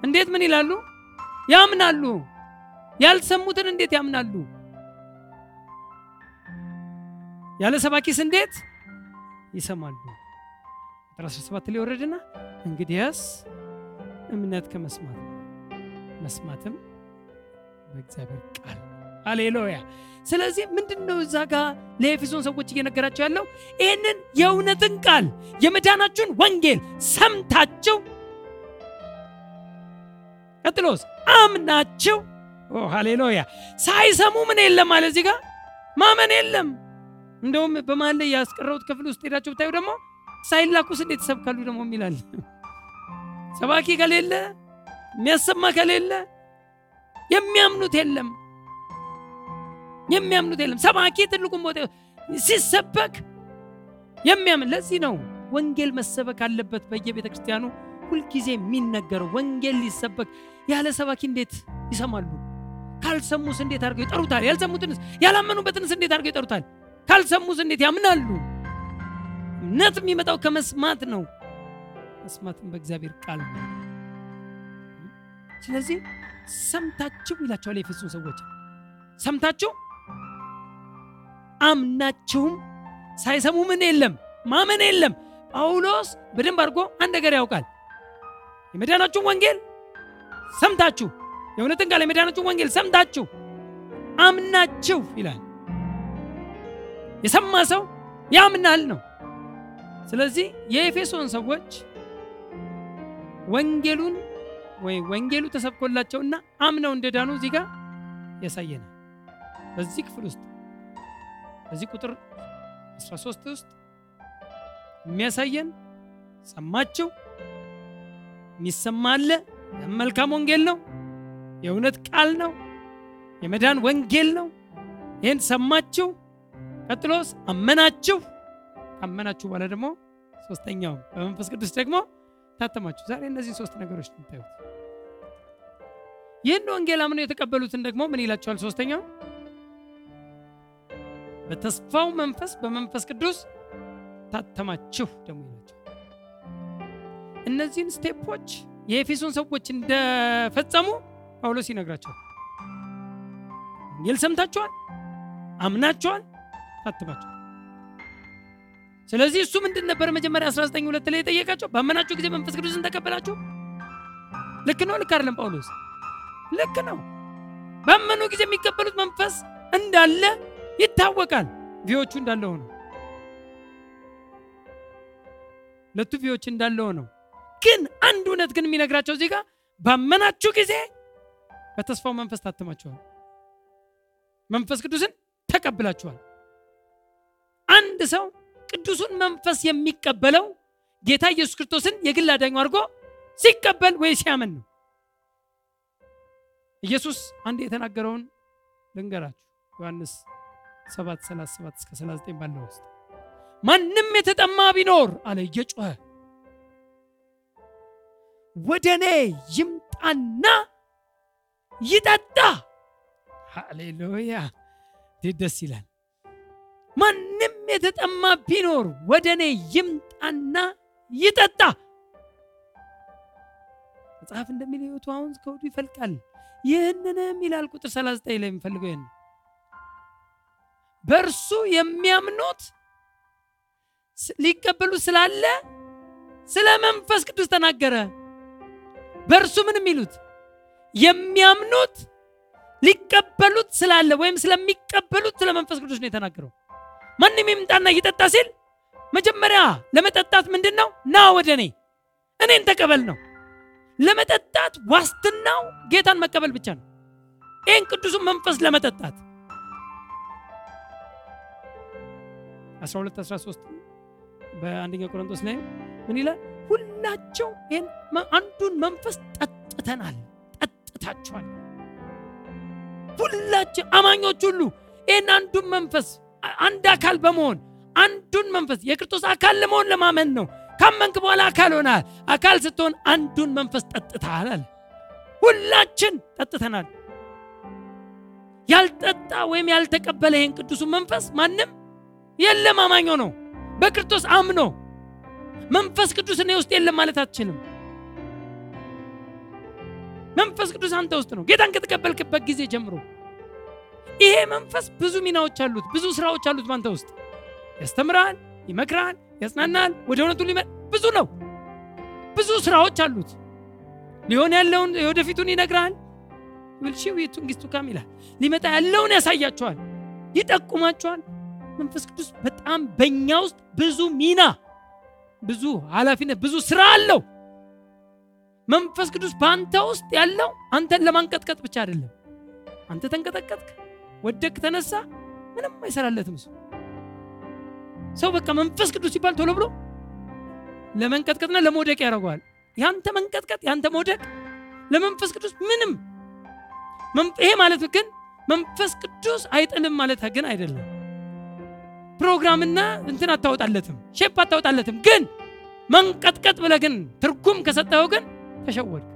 እንዴት ምን ይላሉ? ያምናሉ። ያልሰሙትን እንዴት ያምናሉ? ያለ ሰባኪስ እንዴት ይሰማሉ? ቁጥር 17 ላይ ወረድና እንግዲያስ እምነት ከመስማት መስማትም በእግዚአብሔር ቃል ሃሌሉያ። ስለዚህ ምንድን ነው እዛ ጋር ለኤፌሶን ሰዎች እየነገራቸው ያለው ይህንን የእውነትን ቃል የመዳናችሁን ወንጌል ሰምታችሁ ቀጥሎስ አምናችሁ ሃሌሉያ! ሳይሰሙ ምን የለም ማለት እዚህ ጋር። ማመን የለም። እንደውም በመሀል ላይ ያስቀረውት ክፍል ውስጥ ሄዳችሁ ብታዩ ደግሞ ሳይላኩስ እንዴት ይሰብካሉ ደግሞ የሚላል? ሰባኪ ከሌለ የሚያሰማ ከሌለ የሚያምኑት የለም። የሚያምኑት የለም። ሰባኪ ትልቁን ቦታ ሲሰበክ የሚያምን ለዚህ ነው። ወንጌል መሰበክ አለበት በየቤተ ክርስቲያኑ ሁልጊዜ የሚነገረው ወንጌል ሊሰበክ ያለ ሰባኪ እንዴት ይሰማሉ? ካልሰሙስ እንዴት አድርገው ይጠሩታል? ያልሰሙትንስ ያላመኑበትንስ እንዴት አድርገው ይጠሩታል? ካልሰሙስ እንዴት ያምናሉ? እምነት የሚመጣው ከመስማት ነው፣ መስማትም በእግዚአብሔር ቃል ነው። ስለዚህ ሰምታችሁ ይላቸዋል የኤፌሶን ሰዎች ሰምታችሁ አምናችሁም ሳይሰሙ ምን የለም ማመን የለም። ጳውሎስ በደንብ አድርጎ አንድ ነገር ያውቃል። የመዳናችሁን ወንጌል ሰምታችሁ የእውነትን ቃል የመዳናችሁን ወንጌል ሰምታችሁ አምናችሁ ይላል። የሰማ ሰው ያምናል ነው። ስለዚህ የኤፌሶን ሰዎች ወንጌሉን ወይ ወንጌሉ ተሰብኮላቸውና አምነው እንደዳኑ እዚህ ጋር ያሳየናል። በዚህ ክፍል ውስጥ በዚህ ቁጥር 13 ውስጥ የሚያሳየን ሰማችሁ፣ የሚሰማ አለ። መልካም ወንጌል ነው፣ የእውነት ቃል ነው፣ የመዳን ወንጌል ነው። ይህን ሰማችሁ፣ ቀጥሎስ አመናችሁ። ካመናችሁ በኋላ ደግሞ ሶስተኛው በመንፈስ ቅዱስ ደግሞ ታተማችሁ። ዛሬ እነዚህ ሶስት ነገሮች የምታዩት ይህን ወንጌል አምነው የተቀበሉትን ደግሞ ምን ይላቸዋል? ሶስተኛው በተስፋው መንፈስ በመንፈስ ቅዱስ ታተማችሁ ደግሞ ይላቸዋል። እነዚህን ስቴፖች የኤፌሶን ሰዎች እንደፈጸሙ ጳውሎስ ይነግራቸዋል። ወንጌል ሰምታችኋል፣ አምናችኋል፣ ታትማችኋል። ስለዚህ እሱ ምንድን ነበር መጀመሪያ 19 ሁለት ላይ የጠየቃቸው ባመናችሁ ጊዜ መንፈስ ቅዱስን ተቀበላችሁ። ልክ ነው ልክ አይደለም? ጳውሎስ ልክ ነው። ባመኑ ጊዜ የሚቀበሉት መንፈስ እንዳለ ይታወቃል። ቪዎቹ እንዳለ ሆነው ሁለቱ ቪዎች እንዳለ ሆነው ግን አንድ እውነት ግን የሚነግራቸው እዚህ ጋር ባመናችሁ ጊዜ በተስፋው መንፈስ ታትማችኋል፣ መንፈስ ቅዱስን ተቀብላችኋል። አንድ ሰው ቅዱሱን መንፈስ የሚቀበለው ጌታ ኢየሱስ ክርስቶስን የግል አዳኙ አድርጎ ሲቀበል ወይ ሲያምን ነው። ኢየሱስ አንድ የተናገረውን ልንገራችሁ። ዮሐንስ 7 37 እስከ 39 ባለው ውስጥ ማንም የተጠማ ቢኖር አለ እየጮኸ ወደ እኔ ይምጣና ይጠጣ። ሃሌሉያ! እንዴት ደስ ይላል! ማንም የተጠማ ቢኖር ወደ እኔ ይምጣና ይጠጣ። መጽሐፍ እንደሚል ሕይወቱ አሁን ከወዱ ይፈልቃል። ይህንንም ይላል ቁጥር 39 ላይ የሚፈልገው ይህን በእርሱ የሚያምኑት ሊቀበሉ ስላለ ስለ መንፈስ ቅዱስ ተናገረ። በእርሱ ምን የሚሉት የሚያምኑት ሊቀበሉት ስላለ ወይም ስለሚቀበሉት ስለ መንፈስ ቅዱስ ነው የተናገረው። ማንም ይምጣና ይጠጣ ሲል መጀመሪያ ለመጠጣት ምንድን ነው? ና ወደ እኔ እኔን ተቀበል ነው። ለመጠጣት ዋስትናው ጌታን መቀበል ብቻ ነው። ይህን ቅዱሱን መንፈስ ለመጠጣት 12 13 በአንደኛ ቆሮንቶስ ላይ ምን ይላል? ሁላቸው ይህን አንዱን መንፈስ ጠጥተናል፣ ጠጥታችኋል። ሁላችን አማኞች ሁሉ ይህን አንዱን መንፈስ አንድ አካል በመሆን አንዱን መንፈስ የክርስቶስ አካል ለመሆን ለማመን ነው። ካመንክ በኋላ አካል ሆናል። አካል ስትሆን አንዱን መንፈስ አለ። ሁላችን ጠጥተናል። ያልጠጣ ወይም ያልተቀበለ ይህን ቅዱሱን መንፈስ ማንም የለም። አማኞ ነው በክርስቶስ አምኖ መንፈስ ቅዱስ እኔ ውስጥ የለም ማለት አትችልም። መንፈስ ቅዱስ አንተ ውስጥ ነው። ጌታን ከተቀበልክበት ጊዜ ጀምሮ ይሄ መንፈስ ብዙ ሚናዎች አሉት፣ ብዙ ስራዎች አሉት። በአንተ ውስጥ ያስተምራል፣ ይመክራል፣ ያጽናናል፣ ወደ እውነቱ ሊመ ብዙ ነው። ብዙ ስራዎች አሉት። ሊሆን ያለውን የወደፊቱን ይነግራል። ብልሽው የቱንጊስቱ ካም ይላል። ሊመጣ ያለውን ያሳያቸዋል፣ ይጠቁማቸዋል። መንፈስ ቅዱስ በጣም በእኛ ውስጥ ብዙ ሚና፣ ብዙ ኃላፊነት፣ ብዙ ስራ አለው። መንፈስ ቅዱስ በአንተ ውስጥ ያለው አንተን ለማንቀጥቀጥ ብቻ አይደለም። አንተ ተንቀጠቀጥክ፣ ወደቅ፣ ተነሳ፣ ምንም አይሰራለትም ሰው ሰው በቃ መንፈስ ቅዱስ ሲባል ቶሎ ብሎ ለመንቀጥቀጥና ለመውደቅ ያደርገዋል። ያንተ መንቀጥቀጥ ያንተ መውደቅ ለመንፈስ ቅዱስ ምንም ይሄ ማለት ግን መንፈስ ቅዱስ አይጥልም ማለት ግን አይደለም። ፕሮግራምና እንትን አታወጣለትም፣ ሼፕ አታወጣለትም። ግን መንቀጥቀጥ ብለህ ግን ትርጉም ከሰጠኸው ግን ተሸወድክ።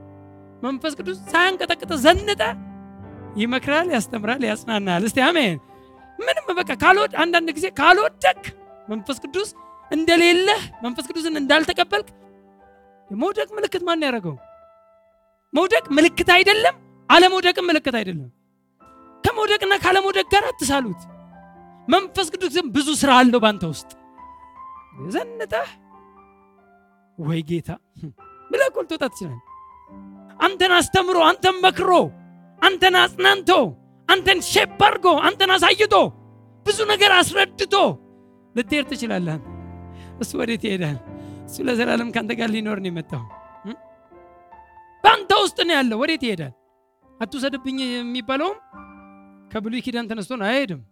መንፈስ ቅዱስ ሳያንቀጠቅጥ ዘንጠ ይመክራል፣ ያስተምራል፣ ያጽናናል። እስቲ አሜን። ምንም በቃ ካልወድ አንዳንድ ጊዜ ካልወደክ መንፈስ ቅዱስ እንደሌለህ መንፈስ ቅዱስን እንዳልተቀበልክ የመውደቅ ምልክት ማን ያደረገው? መውደቅ ምልክት አይደለም፣ አለመውደቅም ምልክት አይደለም። ከመውደቅና ካለመውደቅ ጋር አትሳሉት። መንፈስ ቅዱስ ብዙ ስራ አለው በአንተ ውስጥ ዘንጠህ ወይ ጌታ ብለህ እኮ ልትወጣ አንተን አስተምሮ፣ አንተን መክሮ፣ አንተን አጽናንቶ፣ አንተን ሼፕ አድርጎ፣ አንተን አሳይቶ፣ ብዙ ነገር አስረድቶ ልትሄድ ትችላለህ። እሱ ወዴት ይሄዳል? እሱ ለዘላለም ከአንተ ጋር ሊኖር ነው የመጣው። በአንተ ውስጥ ነው ያለው። ወዴት ይሄዳል? አትውሰድብኝ የሚባለውም ከብሉይ ኪዳን ተነስቶ አይሄድም።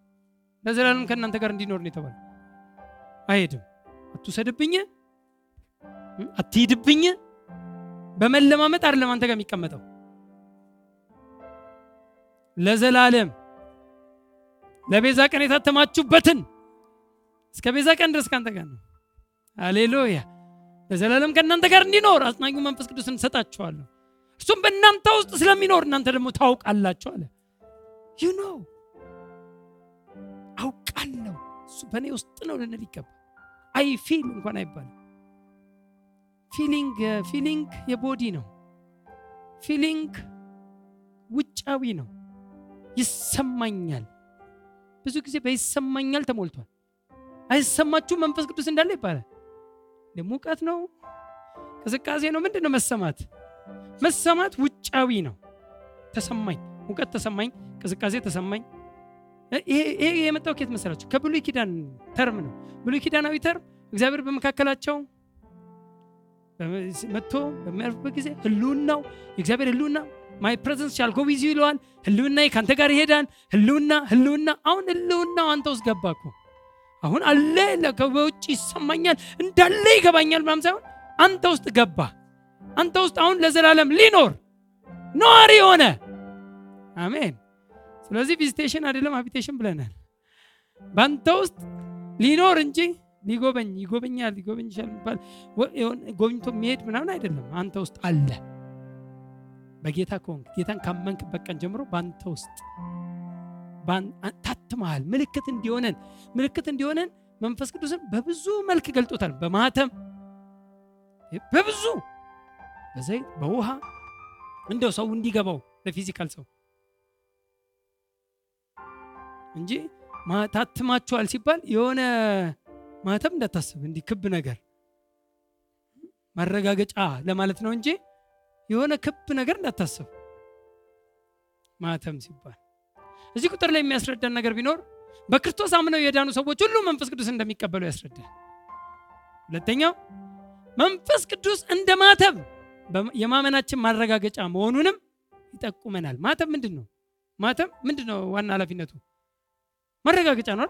ለዘላለም ከእናንተ ጋር እንዲኖር ነው የተባለ። አይሄድም። አትውሰድብኝ፣ አትሂድብኝ በመለማመጥ አይደለም አንተ ጋር የሚቀመጠው ለዘላለም ለቤዛ ቀን የታተማችሁበትን እስከ ቤዛ ቀን ድረስ ከአንተ ጋር ነው። ሃሌሉያ። ለዘላለም ከእናንተ ጋር እንዲኖር አጽናኙ መንፈስ ቅዱስ እሰጣችኋለሁ። እሱም በእናንተ ውስጥ ስለሚኖር እናንተ ደግሞ ታውቃላችሁ አለ። you know በእኔ ውስጥ ነው ልንል ይገባል። I feel እንኳን አይባልም። feeling feeling የ body ነው። feeling ውጫዊ ነው። ይሰማኛል። ብዙ ጊዜ በይሰማኛል ተሞልቷል። አይሰማችሁም መንፈስ ቅዱስ እንዳለ ይባላል። ሙቀት ነው፣ ቅዝቃዜ ነው። ምንድን ነው መሰማት? መሰማት ውጫዊ ነው። ተሰማኝ፣ ሙቀት ተሰማኝ፣ ቅዝቃዜ ተሰማኝ። ይሄ የመጣው ከየት መሰላችሁ? ከብሉይ ኪዳን term ነው። ብሉይ ኪዳናዊ term እግዚአብሔር በመካከላቸው መጥቶ በሚያልፍበት ጊዜ ህልውናው የእግዚአብሔር ህልውና my presence shall go ይለዋል። ህልውና ከአንተ ጋር ይሄዳል። ህልውና ህልውና አሁን ህልውናው አንተ ውስጥ ገባ አሁን አለ በውጭ ይሰማኛል እንዳለ ይገባኛል ምናምን ሳይሆን አንተ ውስጥ ገባ። አንተ ውስጥ አሁን ለዘላለም ሊኖር ነዋሪ ሆነ። አሜን። ስለዚህ visitation አይደለም habitation ብለናል። በአንተ ውስጥ ሊኖር እንጂ ሊጎበኝ ይጎበኛል ሊጎበኝ ይችላል የሚባል ጎብኝቶ የሚሄድ ምናምን አይደለም። አንተ ውስጥ አለ። በጌታ ከሆንክ ጌታን ካመንክበት ቀን ጀምሮ በአንተ ውስጥ ታትመሃል። ምልክት እንዲሆነን ምልክት እንዲሆነን መንፈስ ቅዱስን በብዙ መልክ ገልጦታል። በማህተም በብዙ በዘይት በውሃ እንደው ሰው እንዲገባው ለፊዚካል ሰው እንጂ ታትማችኋል ሲባል የሆነ ማህተም እንዳታስብ እንዲህ ክብ ነገር ማረጋገጫ ለማለት ነው እንጂ የሆነ ክብ ነገር እንዳታስብ ማህተም ሲባል እዚህ ቁጥር ላይ የሚያስረዳን ነገር ቢኖር በክርስቶስ አምነው የዳኑ ሰዎች ሁሉ መንፈስ ቅዱስ እንደሚቀበሉ ያስረዳል። ሁለተኛው መንፈስ ቅዱስ እንደ ማተብ የማመናችን ማረጋገጫ መሆኑንም ይጠቁመናል። ማተብ ምንድን ነው? ማተብ ምንድን ነው? ዋና ኃላፊነቱ ማረጋገጫ ነው።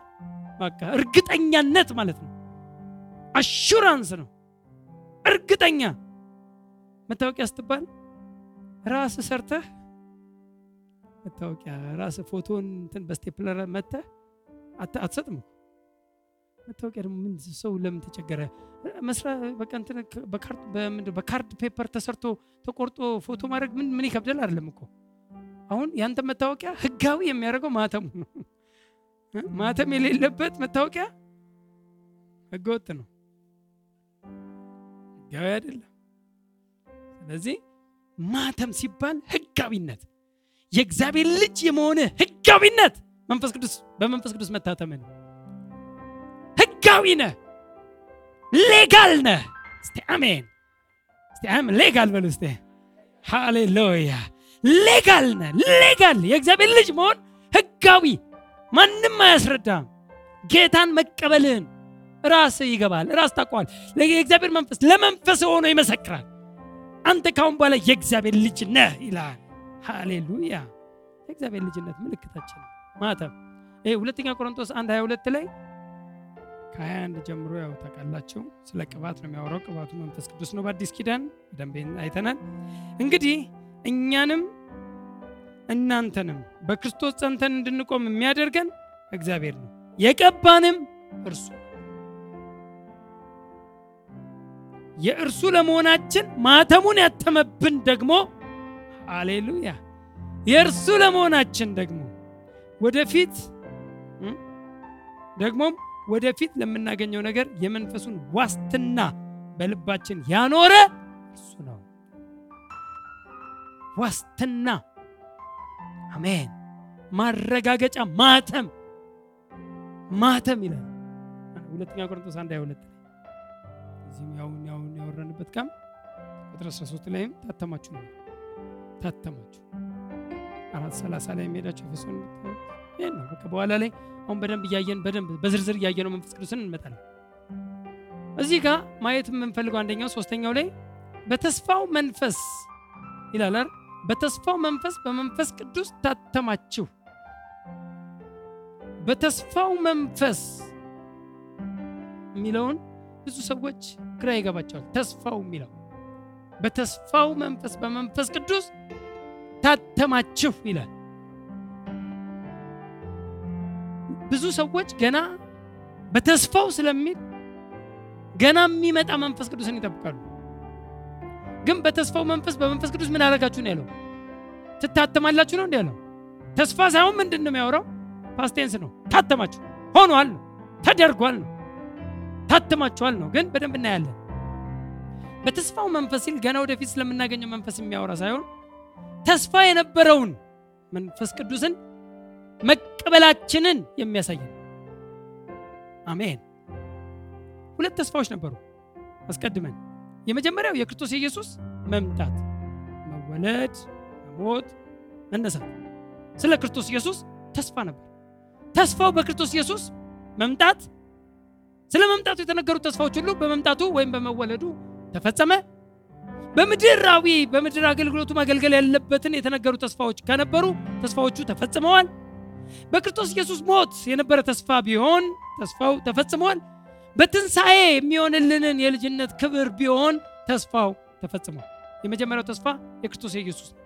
በቃ እርግጠኛነት ማለት ነው። አሹራንስ ነው። እርግጠኛ መታወቂያ ስትባል ራስ ሰርተህ መታወቂያ ራስ ፎቶን እንትን በስቴፕለር መተህ አት- አትሰጥም መታወቂያ ደግሞ ምን ሰው ለምን ተቸገረ? በካርድ paper ተሰርቶ ተቆርጦ ፎቶ ማድረግ ምን ይከብዳል? አይደለም እኮ አሁን ያንተ መታወቂያ ህጋዊ የሚያደርገው ማተሙ ነው። ማተም የሌለበት መታወቂያ ህገወጥ ነው፣ ህጋዊ አይደለም። ስለዚህ ማተም ሲባል ህጋዊነት የእግዚአብሔር ልጅ የመሆንህ ህጋዊነት መንፈስ ቅዱስ በመንፈስ ቅዱስ መታተም ነው። ህጋዊ ነህ፣ legal ነህ። እስቲ አሜን። እስቲ I'm legal በሉ እስቲ ሃሌሉያ። legal ነህ፣ legal የእግዚአብሔር ልጅ መሆን ህጋዊ፣ ማንም አያስረዳም። ጌታን መቀበልህን ራስህ ይገባሃል፣ ራስህ ታውቀዋለህ። የእግዚአብሔር መንፈስ ለመንፈስህ ሆኖ ይመሰክራል። አንተ ካሁን በኋላ የእግዚአብሔር ልጅ ነህ ይላል። ሃሌሉያ። የእግዚአብሔር ልጅነት ምልክታችን ማተም ይሄ ሁለተኛ ቆሮንቶስ 1 22 ላይ ከ21 ጀምሮ ያው ታውቃላችሁ ስለ ቅባት ነው የሚያወራው። ቅባቱ መንፈስ ቅዱስ ነው። በአዲስ ኪዳን በደንብ አይተናል። እንግዲህ እኛንም እናንተንም በክርስቶስ ጸንተን እንድንቆም የሚያደርገን እግዚአብሔር ነው፣ የቀባንም እርሱ የእርሱ ለመሆናችን ማተሙን ያተመብን ደግሞ ሃሌሉያ! የእርሱ ለመሆናችን ደግሞ ወደፊት ደግሞም ወደፊት ለምናገኘው ነገር የመንፈሱን ዋስትና በልባችን ያኖረ እርሱ ነው። ዋስትና አሜን። ማረጋገጫ ማተም ማተም ይላል። ሁለተኛ ቆሮንቶስ አንድ ሃያ ሁለት እዚህም ያውን ያውን ያወራንበት ካም ቁጥር 13 ላይም ታተማችሁ ነው። ታተማችሁ። አራት ሰላሳ ላይ የሚሄዳቸው ኤፌሶን ይህን ነው። በኋላ ላይ አሁን በደንብ እያየን በደንብ በዝርዝር እያየነው መንፈስ ቅዱስን እንመጣለን። እዚህ ጋር ማየት የምንፈልገው አንደኛው ሶስተኛው ላይ በተስፋው መንፈስ ይላል? በተስፋው መንፈስ በመንፈስ ቅዱስ ታተማችሁ። በተስፋው መንፈስ የሚለውን ብዙ ሰዎች ግራ ይገባቸዋል። ተስፋው የሚለው በተስፋው መንፈስ በመንፈስ ቅዱስ ታተማችሁ ይላል። ብዙ ሰዎች ገና በተስፋው ስለሚል ገና የሚመጣ መንፈስ ቅዱስን ይጠብቃሉ ግን በተስፋው መንፈስ በመንፈስ ቅዱስ ምን አደረጋችሁ ነው ያለው? ትታተማላችሁ ነው እንዴ ያለው? ተስፋ ሳይሆን ምንድን ነው የሚያወራው? past tense ነው። ታተማችሁ። ሆኗል ነው። ተደርጓል ነው። ታትማችኋል ነው። ግን በደንብ እናያለን። በተስፋው መንፈስ ሲል ገና ወደፊት ስለምናገኘው መንፈስ የሚያወራ ሳይሆን ተስፋ የነበረውን መንፈስ ቅዱስን መቀበላችንን የሚያሳይ ነው። አሜን። ሁለት ተስፋዎች ነበሩ አስቀድመን የመጀመሪያው የክርስቶስ ኢየሱስ መምጣት መወለድ መሞት መነሳት። ስለ ክርስቶስ ኢየሱስ ተስፋ ነበር። ተስፋው በክርስቶስ ኢየሱስ መምጣት ስለ መምጣቱ የተነገሩ ተስፋዎች ሁሉ በመምጣቱ ወይም በመወለዱ ተፈጸመ። በምድራዊ በምድር አገልግሎቱ ማገልገል ያለበትን የተነገሩ ተስፋዎች ከነበሩ ተስፋዎቹ ተፈጽመዋል። በክርስቶስ ኢየሱስ ሞት የነበረ ተስፋ ቢሆን ተስፋው ተፈጽመዋል በትንሣኤ የሚሆንልንን የልጅነት ክብር ቢሆን ተስፋው ተፈጽሟል። የመጀመሪያው ተስፋ የክርስቶስ ኢየሱስ ነው።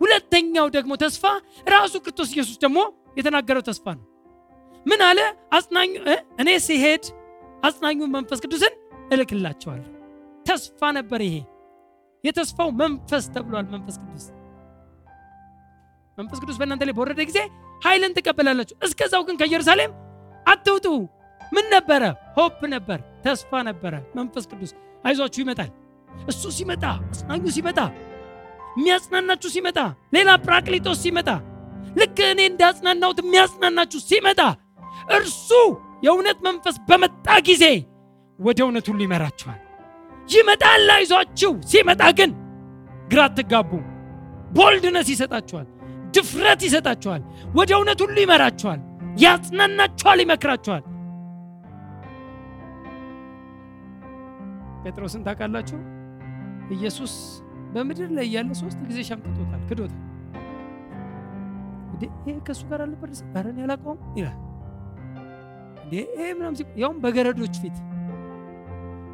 ሁለተኛው ደግሞ ተስፋ ራሱ ክርስቶስ ኢየሱስ ደግሞ የተናገረው ተስፋ ነው። ምን አለ? አጽናኙ? እኔ ሲሄድ አጽናኙን መንፈስ ቅዱስን እልክላቸዋለሁ። ተስፋ ነበር ይሄ። የተስፋው መንፈስ ተብሏል። መንፈስ ቅዱስ መንፈስ ቅዱስ በእናንተ ላይ በወረደ ጊዜ ኃይልን ትቀበላላችሁ። እስከዛው ግን ከኢየሩሳሌም አትውጡ ምን ነበረ? hope ነበር ተስፋ ነበረ። መንፈስ ቅዱስ አይዟችሁ ይመጣል። እሱ ሲመጣ አጽናኙ ሲመጣ የሚያጽናናችሁ ሲመጣ ሌላ ፕራክሊጦስ ሲመጣ ልክ እኔ እንዳጽናናሁት የሚያጽናናችሁ ሲመጣ እርሱ የእውነት መንፈስ በመጣ ጊዜ ወደ እውነት ሁሉ ይመራችኋል። ይመጣል አይዟችሁ። ሲመጣ ግን ግራ አትጋቡ። ቦልድነስ ይሰጣችኋል ድፍረት ይሰጣችኋል። ወደ እውነት ሁሉ ይመራችኋል ያጽናናችኋል ይመክራችኋል ጴጥሮስን ታውቃላችሁ? ኢየሱስ በምድር ላይ እያለ ሶስት ጊዜ ሸምጥቶታል ክዶታል። ይሄ ከእሱ ጋር አልነበር ኧረ እኔ አላውቀውም ይላል። ይሄ ምናምን ሲል ያውም በገረዶች ፊት።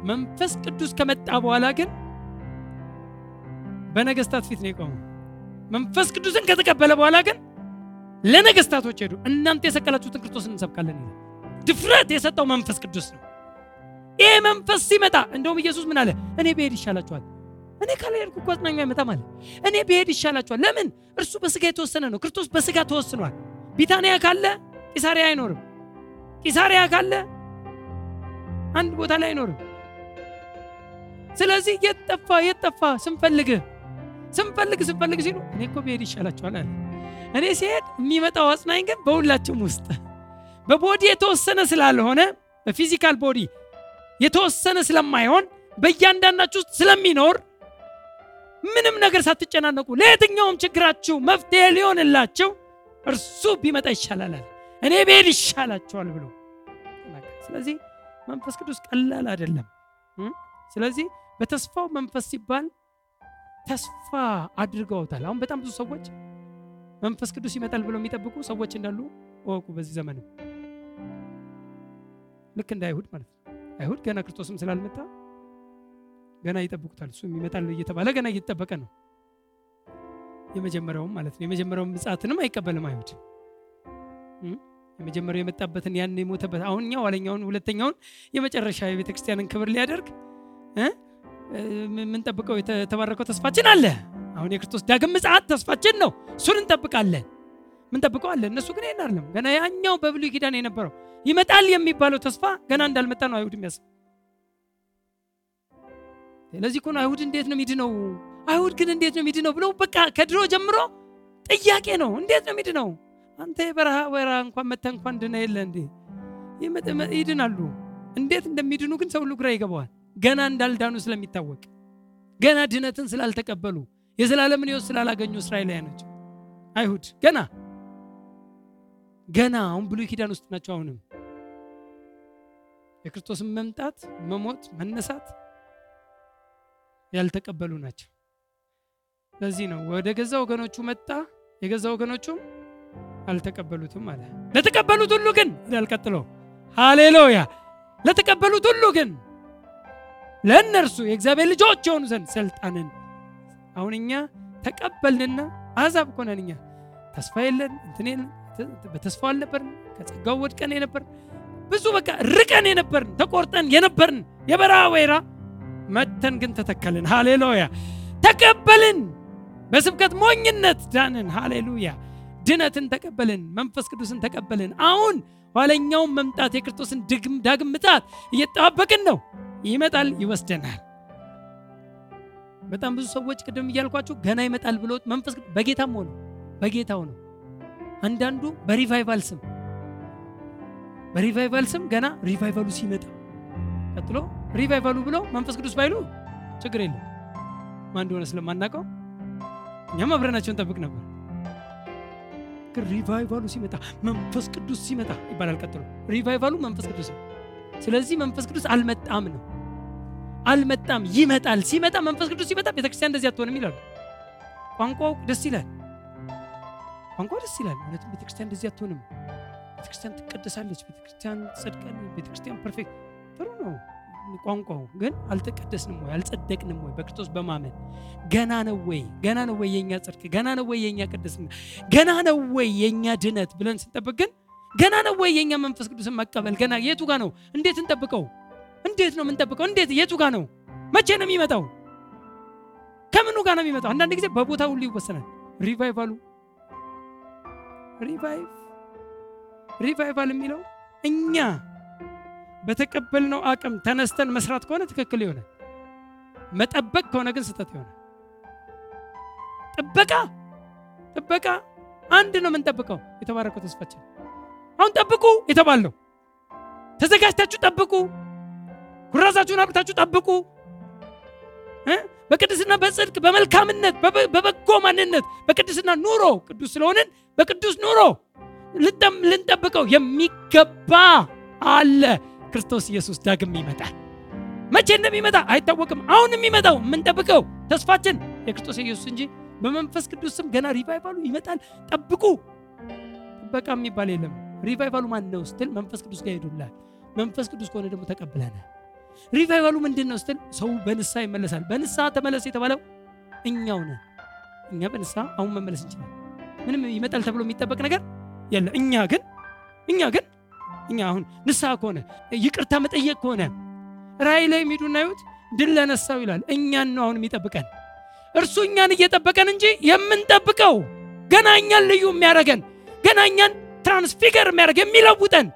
መንፈስ ቅዱስ ከመጣ በኋላ ግን በነገስታት ፊት ነው የቆመው። መንፈስ ቅዱስን ከተቀበለ በኋላ ግን ለነገስታቶች ሄዱ። እናንተ የሰቀላችሁትን ክርስቶስን እንሰብካለን ድፍረት የሰጠው መንፈስ ቅዱስ ነው። ይሄ መንፈስ ሲመጣ እንደውም ኢየሱስ ምን አለ? እኔ ብሄድ ይሻላችኋል። እኔ ካልሄድኩ እኮ አጽናኙ አይመጣም አለ። እኔ ብሄድ ይሻላችኋል። ለምን? እርሱ በስጋ የተወሰነ ነው። ክርስቶስ በስጋ ተወስኗል። ቢታንያ ካለ ቂሳሪያ አይኖርም። ቂሳሪያ ካለ አንድ ቦታ ላይ አይኖርም። ስለዚህ የት ጠፋ የት ጠፋ ስንፈልግ ስንፈልግ ስንፈልግ ሲሉ እኔ እኮ ብሄድ ይሻላችኋል አለ። እኔ ሲሄድ የሚመጣው አጽናኝ ግን በሁላችሁም ውስጥ በ body የተወሰነ ስላልሆነ በ physical body የተወሰነ ስለማይሆን በእያንዳንዳችሁ ውስጥ ስለሚኖር ምንም ነገር ሳትጨናነቁ ለየትኛውም ችግራችሁ መፍትሄ ሊሆንላችሁ እርሱ ቢመጣ ይሻላል አለ። እኔ ብሄድ ይሻላችኋል ብሎ ስለዚህ መንፈስ ቅዱስ ቀላል አይደለም።? ስለዚህ በተስፋው መንፈስ ሲባል ተስፋ አድርገውታል። አሁን በጣም ብዙ ሰዎች መንፈስ ቅዱስ ይመጣል ብለው የሚጠብቁ ሰዎች እንዳሉ እወቁ። በዚህ ዘመንም ልክ እንደ አይሁድ ማለት አይሁድ ገና ክርስቶስም ስላልመጣ ገና ይጠብቁታል። እሱም ይመጣል እየተባለ ገና እየተጠበቀ ነው። የመጀመሪያውም ማለት ነው። የመጀመሪያውም ምጽአትንም አይቀበልም አይሁድ? የመጀመሪያው የመጣበትን ያን የሞተበት አሁን እኛ ኋለኛውን ሁለተኛውን የመጨረሻ የቤተ ክርስቲያንን ክብር ሊያደርግ? የምንጠብቀው የተ- የተባረከው ተስፋችን አለ። አሁን የክርስቶስ ዳግም ምጽአት ተስፋችን ነው። እሱን እንጠብቃለን። ምንጠብቀው አለ። እነሱ ግን ይሄን አይደለም። ገና ያኛው በብሉይ ኪዳን የነበረው ይመጣል የሚባለው ተስፋ ገና እንዳልመጣ ነው አይሁድ የሚያስብ። ስለዚህ እኮ አይሁድ እንዴት ነው ሚድነው? አይሁድ ግን እንዴት ነው ሚድነው ብለው በቃ ከድሮ ጀምሮ ጥያቄ ነው። እንዴት ነው ሚድነው? አንተ የበረሃ ወራ እንኳን መተ እንኳን ድነ የለ እንዴ? ይድናሉ። እንዴት እንደሚድኑ ግን ሰው ሁሉ ግራ ይገባዋል። ገና እንዳልዳኑ ስለሚታወቅ ገና ድነትን ስላልተቀበሉ የዘላለምን ሕይወት ስላላገኙ እስራኤላውያኖች አይሁድ ገና ገና አሁን ብሉይ ኪዳን ውስጥ ናቸው። አሁንም የክርስቶስን መምጣት፣ መሞት፣ መነሳት ያልተቀበሉ ናቸው። ለዚህ ነው ወደ ገዛ ወገኖቹ መጣ፣ የገዛ ወገኖቹም አልተቀበሉትም አለ። ለተቀበሉት ሁሉ ግን ይላል ቀጥሎ፣ ሃሌሉያ ለተቀበሉት ሁሉ ግን ለእነርሱ የእግዚአብሔር ልጆች የሆኑ ዘንድ ስልጣንን አሁን እኛ ተቀበልንና አሕዛብ እኮ ነን እኛ ተስፋ የለን እንትን የለን በተስፋው አልነበርን ከጸጋው ወድቀን የነበርን ብዙ በቃ ርቀን የነበርን ተቆርጠን የነበርን የበረሃ ወይራ መተን ግን ተተከልን። ሃሌሉያ! ተቀበልን በስብከት ሞኝነት ዳንን። ሃሌሉያ! ድነትን ተቀበልን መንፈስ ቅዱስን ተቀበልን። አሁን ኋለኛውን መምጣት የክርስቶስን ዳግም ምጣት እየጠባበቅን ነው። ይመጣል ይወስደናል። በጣም ብዙ ሰዎች ቅድም እያልኳቸው ገና ይመጣል ብሎ መንፈስ በጌታም ሆነ በጌታው ነው አንዳንዱ በሪቫይቫል ስም በሪቫይቫል ስም ገና ሪቫይቫሉ ሲመጣ ቀጥሎ ሪቫይቫሉ ብሎ መንፈስ ቅዱስ ባይሉ ችግር የለም። ማን እንደሆነ ስለማናውቀው እኛም አብረናቸውን እንጠብቅ ነበር። ግን revival ኡ ሲመጣ መንፈስ ቅዱስ ሲመጣ ይባላል ቀጥሎ revival ኡ መንፈስ ቅዱስ ነው። ስለዚህ መንፈስ ቅዱስ አልመጣም ነው። አልመጣም ይመጣል። ሲመጣ መንፈስ ቅዱስ ሲመጣ ቤተክርስቲያን እንደዚህ አትሆንም ይላሉ። ቋንቋው ደስ ይላል ቋንቋው ደስ ይላል። እውነትም ቤተክርስቲያን እንደዚህ አትሆንም። ቤተክርስቲያን ትቀደሳለች። ቤተክርስቲያን ትጸድቃለች ቤተክርስቲያን perfect። ጥሩ ነው ቋንቋው። ግን አልተቀደስንም ወይ? አልጸደቅንም ወይ? በክርስቶስ በማመን። ገና ነው ወይ? ገና ነው ወይ የኛ ጽድቅ? ገና ነው ወይ የኛ ቅድስና? ገና ነው ወይ የኛ ድነት ብለን ስንጠብቅ ግን ገና ነው ወይ የኛ መንፈስ ቅዱስን መቀበል? ገና የቱ ጋ ነው? እንዴት እንጠብቀው? እንዴት ነው የምንጠብቀው? እንዴት? የቱ ጋ ነው? መቼ ነው የሚመጣው? ከምኑ ጋር ነው የሚመጣው? አንዳንድ ጊዜ በቦታ ሁሉ ይወሰናል። revival ኡ revive revival የሚለው እኛ በተቀበልነው አቅም ተነስተን መስራት ከሆነ ትክክል ይሆናል። መጠበቅ ከሆነ ግን ስህተት ይሆናል። ጥበቃ ጥበቃ አንድ ነው የምንጠብቀው የተባረከው ተስፋችን። አሁን ጠብቁ የተባለው ተዘጋጅታችሁ ጠብቁ። ኩራዛችሁን አብርታችሁ ጠብቁ? በቅድስና በጽድቅ በመልካምነት በበ- በበጎ ማንነት በቅድስና ኑሮ ቅዱስ ስለሆንን በቅዱስ ኑሮ ልንጠብቀው የሚገባ አለ። ክርስቶስ ኢየሱስ ዳግም ይመጣል። መቼ እንደሚመጣ አይታወቅም። አሁን የሚመጣው የምንጠብቀው ተስፋችን የክርስቶስ ኢየሱስ እንጂ በመንፈስ ቅዱስ ስም ገና ሪቫይቫሉ ይመጣል። ጠብቁ። ጥበቃ የሚባል የለም። revival ኡ ማን ነው ስትል መንፈስ ቅዱስ ጋር ሄዷል መንፈስ ቅዱስ ከሆነ ደግሞ ተቀብለናል revival ኡ ምንድን ነው ስትል ሰው በንስሐ ይመለሳል በንስሐ ተመለስ የተባለው እኛው ነን እኛ በንስሐ አሁን መመለስ እንችላለን። ምንም ይመጣል ተብሎ የሚጠበቅ ነገር የለ። እኛ ግን እኛ ግን እኛ አሁን ንስሐ ከሆነ ይቅርታ መጠየቅ ከሆነ ራእይ ላይ የሚሄዱና ይሁት ድል ለነሳው ይላል። እኛን ነው አሁን የሚጠብቀን እርሱ እኛን እየጠበቀን እንጂ የምንጠብቀው ገና እኛን ልዩ የሚያደርገን ገና እኛን ትራንስፊገር የሚያደርግ የሚለውጠን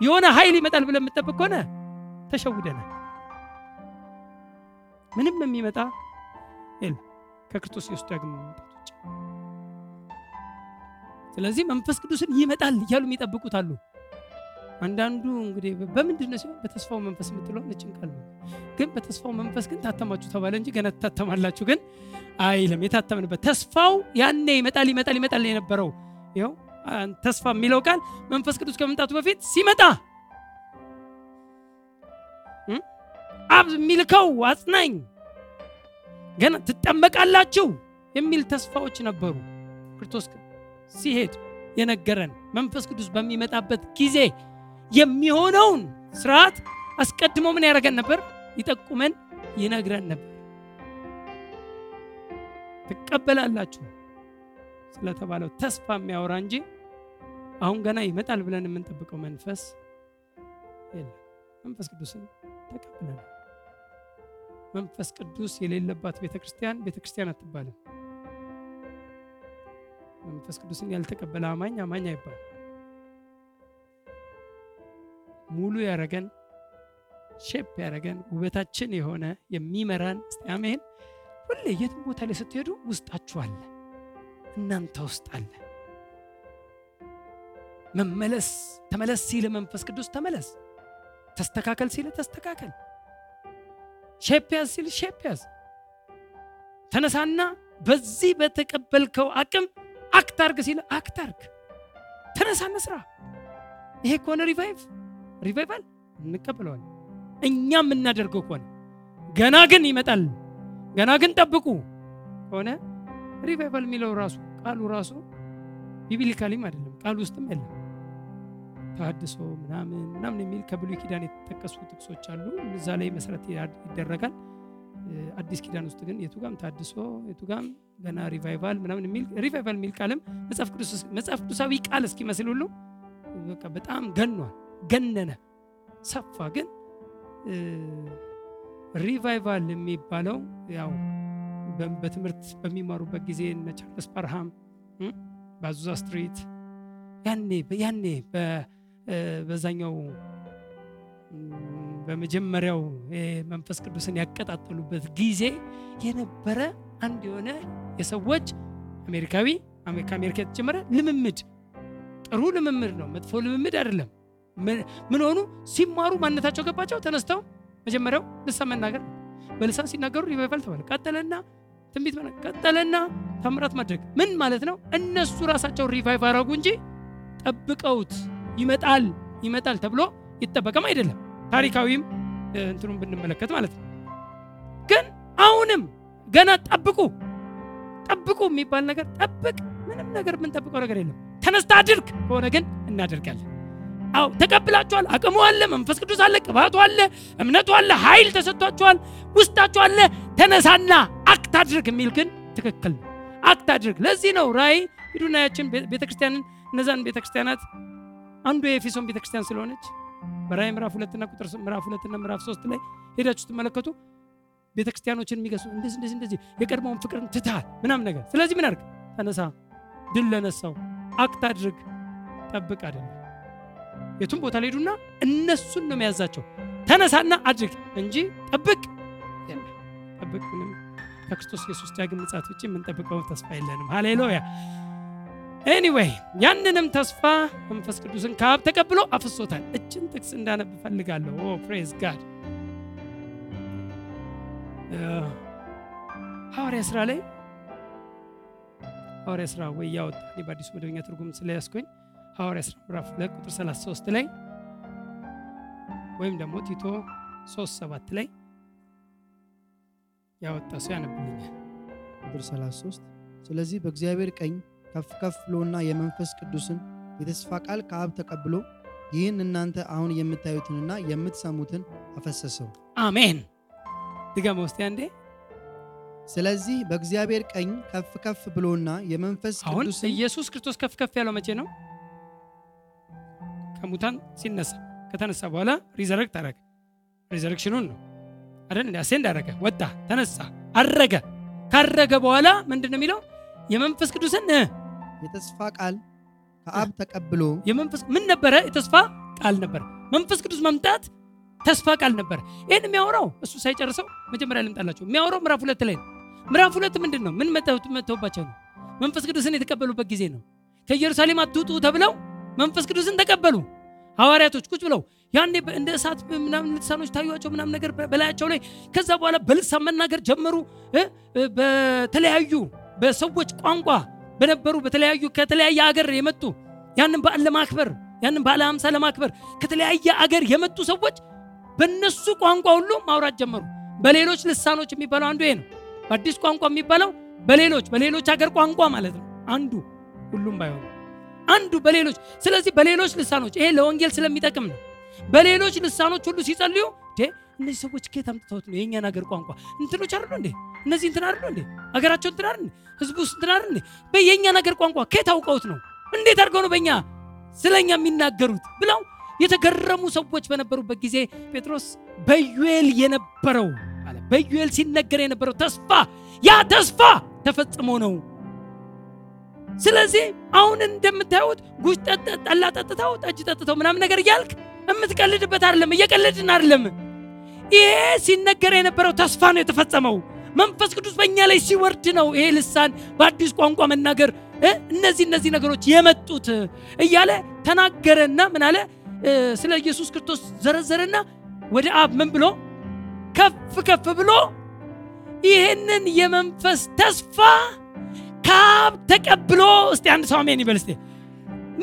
የሆነ ኃይል ይመጣል ብለን የምጠብቅ ከሆነ ተሸውደናል። ምንም የሚመጣ የለም ከክርስቶስ ኢየሱስ ዳግም መምጣት ስለዚህ መንፈስ ቅዱስን ይመጣል እያሉ የሚጠብቁት አሉ። አንዳንዱ እንግዲህ በምንድን ሲሆን በተስፋው መንፈስ የምትለው ነጭን ቃል ግን በተስፋው መንፈስ ግን ታተማችሁ ተባለ እንጂ ገና ትታተማላችሁ ግን አይልም። የታተምንበት ተስፋው ያኔ ይመጣል ይመጣል ይመጣል የነበረው ይኸው ተስፋ የሚለው ቃል መንፈስ ቅዱስ ከመምጣቱ በፊት ሲመጣ አብ የሚልከው አጽናኝ ገና ትጠመቃላችሁ የሚል ተስፋዎች ነበሩ። ክርስቶስ ሲሄድ የነገረን መንፈስ ቅዱስ በሚመጣበት ጊዜ የሚሆነውን ስርዓት አስቀድሞ ምን ያደረገን ነበር? ይጠቁመን፣ ይነግረን ነበር። ትቀበላላችሁ ስለተባለው ተስፋ የሚያወራ እንጂ አሁን ገና ይመጣል ብለን የምንጠብቀው መንፈስ የለም። መንፈስ ቅዱስን ተቀብለናል። መንፈስ ቅዱስ የሌለባት ቤተ ክርስቲያን ቤተ አትባልም። መንፈስ ቅዱስን ያልተቀበለ አማኝ አማኝ አይባልም። ሙሉ ያረገን shape ያረገን ውበታችን የሆነ የሚመራን አሜን። ሁሌ የትም ቦታ ላይ ስትሄዱ ውስጣችሁ አለ፣ እናንተ ውስጥ አለ። መመለስ ተመለስ ሲል መንፈስ ቅዱስ ተመለስ፣ ተስተካከል ሲል ተስተካከል፣ shape ሲል shape ተነሳና በዚህ በተቀበልከው አቅም act አርግ ሲል act አርግ። ተነሳና ስራ። ይሄ ከሆነ revive revival እንቀበለዋል። እኛ የምናደርገው ከሆነ ገና ግን ይመጣል ገና ግን ጠብቁ ከሆነ revival የሚለው ራሱ ቃሉ ራሱ biblically ም አይደለም ቃሉ ውስጥም የለም። ተሐድሶ ምናምን ምናምን የሚል ከብሉይ ኪዳን የተጠቀሱ ጥቅሶች አሉ። እዛ ላይ መሰረት ይደረጋል። አዲስ ኪዳን ውስጥ ግን የቱጋም ተሐድሶ የቱጋም ገና revival ምናምን የሚል revival የሚል ቃልም መጽሐፍ ቅዱሳዊ ቃል እስኪመስል ሁሉ በቃ በጣም ገኗል፣ ገነነ፣ ሰፋ። ግን revival የሚባለው ያው በትምህርት በሚማሩበት ጊዜ እነ ቻርልስ ፓርሃም በአዙዛ street ያኔ ያኔ በዛኛው በመጀመሪያው መንፈስ ቅዱስን ያቀጣጠሉበት ጊዜ የነበረ አንድ የሆነ የሰዎች አሜሪካዊ ከአሜሪካ የተጀመረ ልምምድ ጥሩ ልምምድ ነው፣ መጥፎ ልምምድ አይደለም። ምን ሆኑ ሲማሩ ማንነታቸው ገባቸው። ተነስተው መጀመሪያው ልሳን መናገር በልሳን ሲናገሩ revival ተባለ። ቀጠለና ትንቢት ቀጠለና ታምራት ማድረግ ምን ማለት ነው? እነሱ ራሳቸው revive አረጉ እንጂ ጠብቀውት ይመጣል ይመጣል ተብሎ ይጠበቅም አይደለም። ታሪካዊም እንትኑን ብንመለከት ማለት ነው። ግን አሁንም ገና ጠብቁ ጠብቁ የሚባል ነገር ጠብቅ፣ ምንም ነገር የምንጠብቀው ነገር የለም። ተነስተ አድርግ ከሆነ ግን እናደርጋለን። አዎ ተቀብላችኋል። አቅሙ አለ፣ መንፈስ ቅዱስ አለ፣ ቅባቱ አለ፣ እምነቱ አለ፣ ኃይል ተሰጥቷችኋል፣ ውስጣችሁ አለ። ተነሳና አክት አድርግ የሚል ግን ትክክል ነው። አክት አድርግ። ለዚህ ነው ራእይ ሂዱና ቤተክርስቲያንን እነዛን ቤተክርስቲያናት አንዱ የኤፌሶን ቤተክርስቲያን ስለሆነች በራእይ ምዕራፍ ሁለትና ቁጥር ምዕራፍ ሁለትና ምዕራፍ ሶስት ላይ ሄዳችሁ ስትመለከቱ ቤተክርስቲያኖችን የሚገሱ እንደዚህ እንደዚህ እንደዚህ የቀድሞውን ፍቅርን ትተሃል ምናምን ነገር። ስለዚህ ምን አድርግ? ተነሳ፣ ድል ለነሳው አክት አድርግ፣ ጠብቅ አይደለም። የቱም ቦታ ላይ ሄዱና እነሱን ነው የሚያዛቸው። ተነሳና አድርግ እንጂ ጠብቅ ጠብቅ ምንም ከክርስቶስ ኢየሱስ ዳግም ምጽአት ውጭ የምንጠብቀው ተስፋ የለንም። ሃሌሉያ። anyway ያንንም ተስፋ መንፈስ ቅዱስን ከአብ ተቀብሎ አፍሶታል። እቺን ጥቅስ እንዳነብ ፈልጋለሁ። oh praise God ሐዋርያ ስራ ላይ ሐዋርያ ስራ ወይ ያወጣ በአዲሱ መደበኛ ትርጉም ስለያዝኩኝ ሐዋርያ ስራ ምዕራፍ ሁለት ቁጥር 33 ላይ ወይም ደግሞ ቲቶ 3 7 ላይ ያወጣ ሰው ያነብልኛል።
ቁጥር 33 ስለዚህ በእግዚአብሔር ቀኝ ከፍ ከፍ ብሎና የመንፈስ ቅዱስን የተስፋ ቃል ከአብ ተቀብሎ ይህን እናንተ አሁን የምታዩትንና የምትሰሙትን አፈሰሰው።
አሜን። ድገመ ውስጥ አንዴ።
ስለዚህ በእግዚአብሔር ቀኝ ከፍ ከፍ ብሎና የመንፈስ ቅዱስን
ኢየሱስ ክርስቶስ ከፍ ከፍ ያለው መቼ ነው? ከሙታን ሲነሳ ከተነሳ በኋላ resurrect አረገ። resurrection ኑን ነው አይደል? ascend አረገ፣ ወጣ፣ ተነሳ፣ አረገ። ካረገ በኋላ ምንድን ነው የሚለው? የመንፈስ ቅዱስን
የተስፋ ቃል ከአብ ተቀብሎ
የመንፈስ ምን ነበረ? የተስፋ ቃል ነበረ። መንፈስ ቅዱስ መምጣት ተስፋ ቃል ነበረ። ይህን የሚያወራው እሱ ሳይጨርሰው መጀመሪያ ልምጣላቸው። የሚያወራው ምዕራፍ ሁለት ላይ ነው። ምዕራፍ ሁለት ምንድን ነው? ምን መተው- መተውባቸው ነው? መንፈስ ቅዱስን የተቀበሉበት ጊዜ ነው። ከኢየሩሳሌም አትውጡ ተብለው መንፈስ ቅዱስን ተቀበሉ። ሐዋርያቶች ቁጭ ብለው ያኔ እንደ እሳት ምናምን ልሳኖች ታዩቸው ምናምን ነገር በላያቸው ላይ ከዛ በኋላ በልሳን መናገር ጀመሩ። በተለያዩ በሰዎች ቋንቋ በነበሩ በተለያዩ ከተለያየ አገር የመጡ ያንን በዓል ለማክበር ያንን በዓለ ሃምሳ ለማክበር ከተለያየ አገር የመጡ ሰዎች በእነሱ ቋንቋ ሁሉ ማውራት ጀመሩ። በሌሎች ልሳኖች የሚባለው አንዱ ይሄ ነው። በአዲስ ቋንቋ የሚባለው በሌሎች በሌሎች ሀገር ቋንቋ ማለት ነው። አንዱ ሁሉም ባይሆኑ አንዱ በሌሎች ስለዚህ በሌሎች ልሳኖች ይሄ ለወንጌል ስለሚጠቅም ነው። በሌሎች ልሳኖች ሁሉ ሲጸልዩ "ዴ፣ እነዚህ ሰዎች ከየት አምጥተውት ነው የእኛን ሀገር ቋንቋ እንትኖች አይደሉ እንዴ? እነዚህ እንትን አይደሉ እንዴ? ሀገራቸው እንትን አይደል? ህዝቡ ውስጥ እንትን አይደል እንዴ? በየእኛን ሀገር ቋንቋ ከየት አውቀውት ነው? እንዴት አድርገው ነው በእኛ ስለኛ የሚናገሩት ብለው የተገረሙ ሰዎች በነበሩበት ጊዜ ጴጥሮስ በዩኤል የነበረው አለ በዩኤል ሲነገር የነበረው ተስፋ ያ ተስፋ ተፈጽሞ ነው። ስለዚህ አሁን እንደምታዩት ጉሽ ጠላ ጠጥተው ጠጅ ጠጥተው ምናምን ነገር እያልክ የምትቀልድበት አይደለም፣ እየቀልድን አይደለም። ይሄ ሲነገር የነበረው ተስፋ ነው የተፈጸመው። መንፈስ ቅዱስ በእኛ ላይ ሲወርድ ነው ይሄ ልሳን በአዲስ ቋንቋ መናገር። እነዚህ እነዚህ ነገሮች የመጡት እያለ ተናገረና ምን አለ? ስለ ኢየሱስ ክርስቶስ ዘረዘረና ወደ አብ ምን ብሎ? ከፍ ከፍ ብሎ ይህንን የመንፈስ ተስፋ ከአብ ተቀብሎ እስቲ አንድ ሰው አሜን ይበል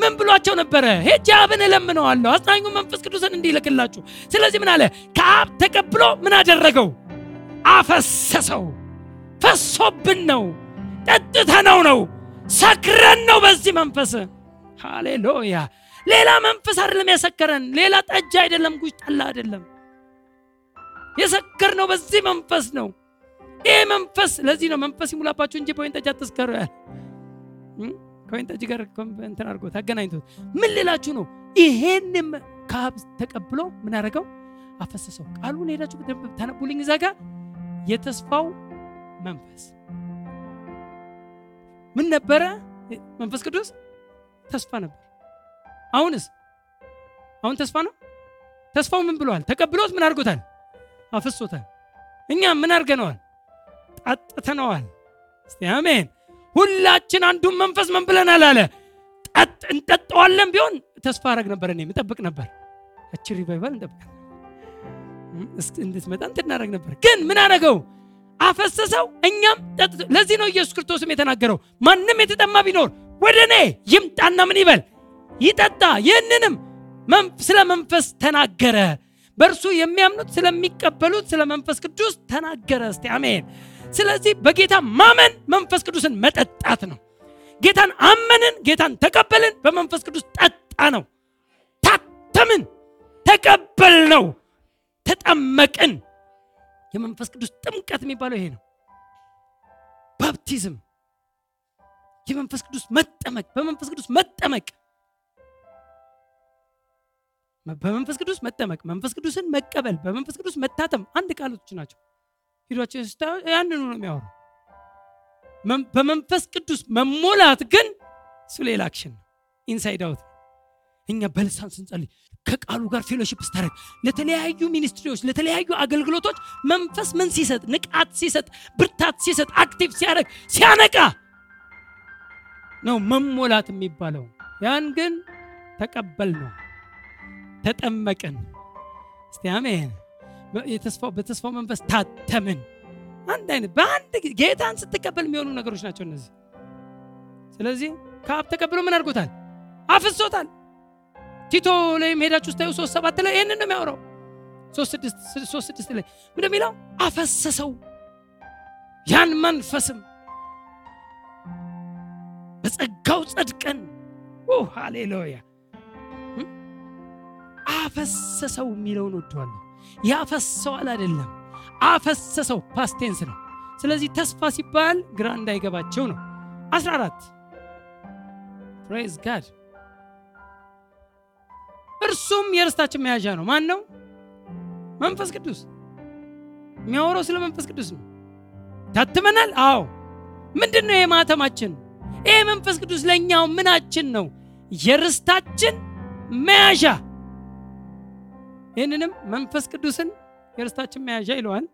ምን ብሏቸው ነበረ? ሄጄ አብን እለምነዋለሁ። አጽናኙ መንፈስ ቅዱስን እንዲልክላችሁ ስለዚህ ምን አለ? ከአብ ተቀብሎ ምን አደረገው አፈሰሰው ፈሶብን ነው ጠጥተነው ነው ሰክረን ነው በዚህ መንፈስ። ሃሌሉያ! ሌላ መንፈስ አይደለም ያሰከረን ሌላ ጠጅ አይደለም ጉጅ ጠላ አይደለም። የሰከር ነው በዚህ መንፈስ ነው። ይህ መንፈስ ለዚህ ነው መንፈስ ይሙላባችሁ እንጂ በወይን ጠጅ አትስከሩ። ያለ? ከወይን ጠጅ ጋር እንትን አድርጎት አገናኝቶት ምን ልላችሁ ነው? ይሄንም ከአብ ተቀብሎ ምን ያደረገው አፈሰሰው። ቃሉን ሄዳችሁ ታነቡልኝ እዛ ጋር የተስፋው መንፈስ። ምን ነበረ? መንፈስ ቅዱስ ተስፋ ነበር። አሁንስ? አሁን ተስፋ ነው? ተስፋው ምን ብለዋል ተቀብሎት ምን አድርጎታል? አፍሶታል እኛ ምን አድርገነዋል? ጠጥተነዋል። እስቲ አሜን። ሁላችን አንዱን መንፈስ ምን ብለናል አለ? ጠጥ እንጠጠዋለን ቢሆን ተስፋ አረግ ነበር። እኔ ምጠብቅ ነበር። እች ሪቫይቫል እንጠብቃለን እንድትመጣ እንትናደረግ ነበር። ግን ምን አደረገው? አፈሰሰው። እኛም ጠጥቶ ለዚህ ነው ኢየሱስ ክርስቶስም የተናገረው። ማንም የተጠማ ቢኖር ወደ እኔ ይምጣና ምን ይበል? ይጠጣ። ይህንንም ስለ መንፈስ ተናገረ። በእርሱ የሚያምኑት ስለሚቀበሉት ስለ መንፈስ ቅዱስ ተናገረ። እስቲ አሜን። ስለዚህ በጌታ ማመን መንፈስ ቅዱስን መጠጣት ነው። ጌታን አመንን ጌታን ተቀበልን በመንፈስ ቅዱስ ጠጣ ነው። ታተምን ተቀበል ነው ተጠመቅን። የመንፈስ ቅዱስ ጥምቀት የሚባለው ይሄ ነው። ባፕቲዝም የመንፈስ ቅዱስ መጠመቅ በመንፈስ ቅዱስ መጠመቅ በመንፈስ ቅዱስ መጠመቅ መንፈስ ቅዱስን መቀበል በመንፈስ ቅዱስ መታተም አንድ ቃሎች ናቸው። ሂዷቸው ያንኑ ነው የሚያወሩ መን- በመንፈስ ቅዱስ መሞላት ግን እሱ ሌላ action ነው። inside out። እኛ በልሳን ስንጸልይ ከቃሉ ጋር fellowship ስታደርግ ለተለያዩ ministry ዎች ለተለያዩ አገልግሎቶች መንፈስ ምን ሲሰጥ ንቃት ሲሰጥ ብርታት ሲሰጥ active ሲያደርግ ሲያነቃ ነው መሞላት የሚባለው። ያን ግን ተቀበል ነው ተጠመቅን። እስቲ አሜን። በተስፋው መንፈስ ታተምን። አንድ አይነት በአንድ ጌታን ስትቀበል የሚሆኑ ነገሮች ናቸው እነዚህ። ስለዚህ ከአብ ተቀብሎ ምን አድርጎታል? አፍሶታል ቲቶ ላይም ሄዳችሁ ስታዩ ሶስት ሰባት ላይ ይህንን ነው የሚያወራው። ሶስት ስድስት ላይ የሚለው? አፈሰሰው። ያን መንፈስም በጸጋው ጸድቀን። ሃሌሉያ? አፈሰሰው የሚለውን ወደዋለሁ። ያፈሰዋል አይደለም? አፈሰሰው past tense ነው። ስለዚህ ተስፋ ሲባል ግራ እንዳይገባቸው ነው። 14 praise God እርሱም የርስታችን መያዣ ነው። ማን ነው መንፈስ ቅዱስ። የሚያወራው ስለ መንፈስ ቅዱስ ነው። ታትመናል? አዎ። ምንድን ነው የማተማችን ይህ መንፈስ ቅዱስ ለእኛው ምናችን ነው? የርስታችን መያዣ። ይህንንም መንፈስ ቅዱስን የርስታችን መያዣ ይለዋል።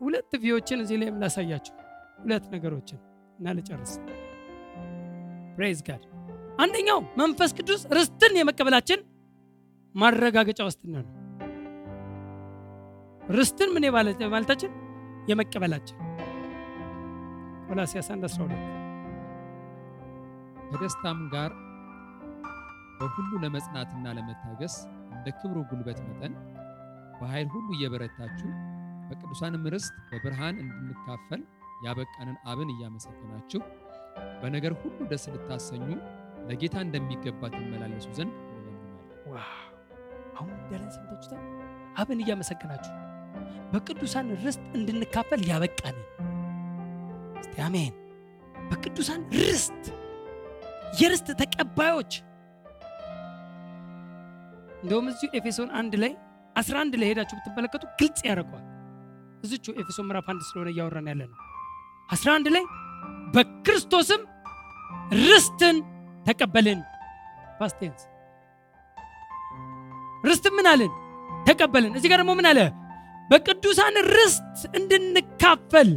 ሁለት view ዎችን እዚህ ላይ ላሳያቸው ሁለት ነገሮችን እና ልጨርስ። praise God አንደኛው መንፈስ ቅዱስ ርስትን የመቀበላችን ማረጋገጫ ዋስትና ነው። ርስትን ምን ማለታችን የመቀበላችን። ቆላሲያስ 1 12
ከደስታም ጋር በሁሉ ለመጽናትና ለመታገስ እንደ ክብሩ ጉልበት መጠን በኃይል ሁሉ እየበረታችሁ በቅዱሳንም ርስት በብርሃን እንድንካፈል ያበቃንን አብን እያመሰገናችሁ በነገር ሁሉ ደስ ልታሰኙ ለጌታ እንደሚገባ ትመላለሱ ዘንድ
አሁን እንዳለን ሰምታችሁታል አብን እያመሰገናችሁ በቅዱሳን ርስት እንድንካፈል ያበቃንን እስቲ አሜን። በቅዱሳን ርስት የርስት ተቀባዮች። እንደውም እዚሁ ኤፌሶን አንድ ላይ 11 ላይ ሄዳችሁ ብትመለከቱ ግልጽ ያደርገዋል። እዚቹ ኤፌሶን ምዕራፍ አንድ ስለሆነ እያወራን ያለ ነው 11 ላይ በክርስቶስም ርስትን ተቀበልን። past tense ርስት ምን አለን? ተቀበልን። እዚህ ጋር ደግሞ ምን አለ? በቅዱሳን ርስት እንድንካፈል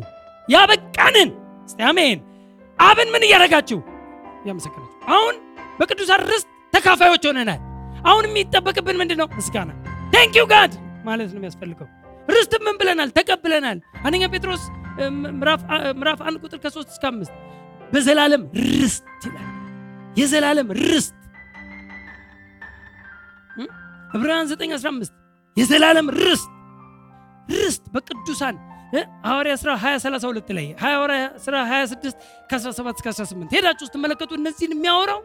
ያበቃንን። እስቲ አብን ምን እያደረጋችሁ? እያመሰገናችሁ። አሁን በቅዱሳን ርስት ተካፋዮች ሆነናል። አሁን የሚጠበቅብን ምንድን ነው ምስጋና thank God ማለት ነው የሚያስፈልገው። ርስት ምን ብለናል? ተቀብለናል። አንደኛ ጴጥሮስ ምዕራፍ አንድ ቁጥር ከሶስት እስከ አምስት በዘላለም ርስት ይላል የዘላለም ርስት? ዕብራውያን 9 15 የዘላለም ርስት። ርስት በቅዱሳን? ሐዋርያ ሥራ 20 32 ላይ ሐዋርያ ሥራ 26 ከ17 እስከ 18 ሄዳችሁ ስትመለከቱ እነዚህን የሚያወራው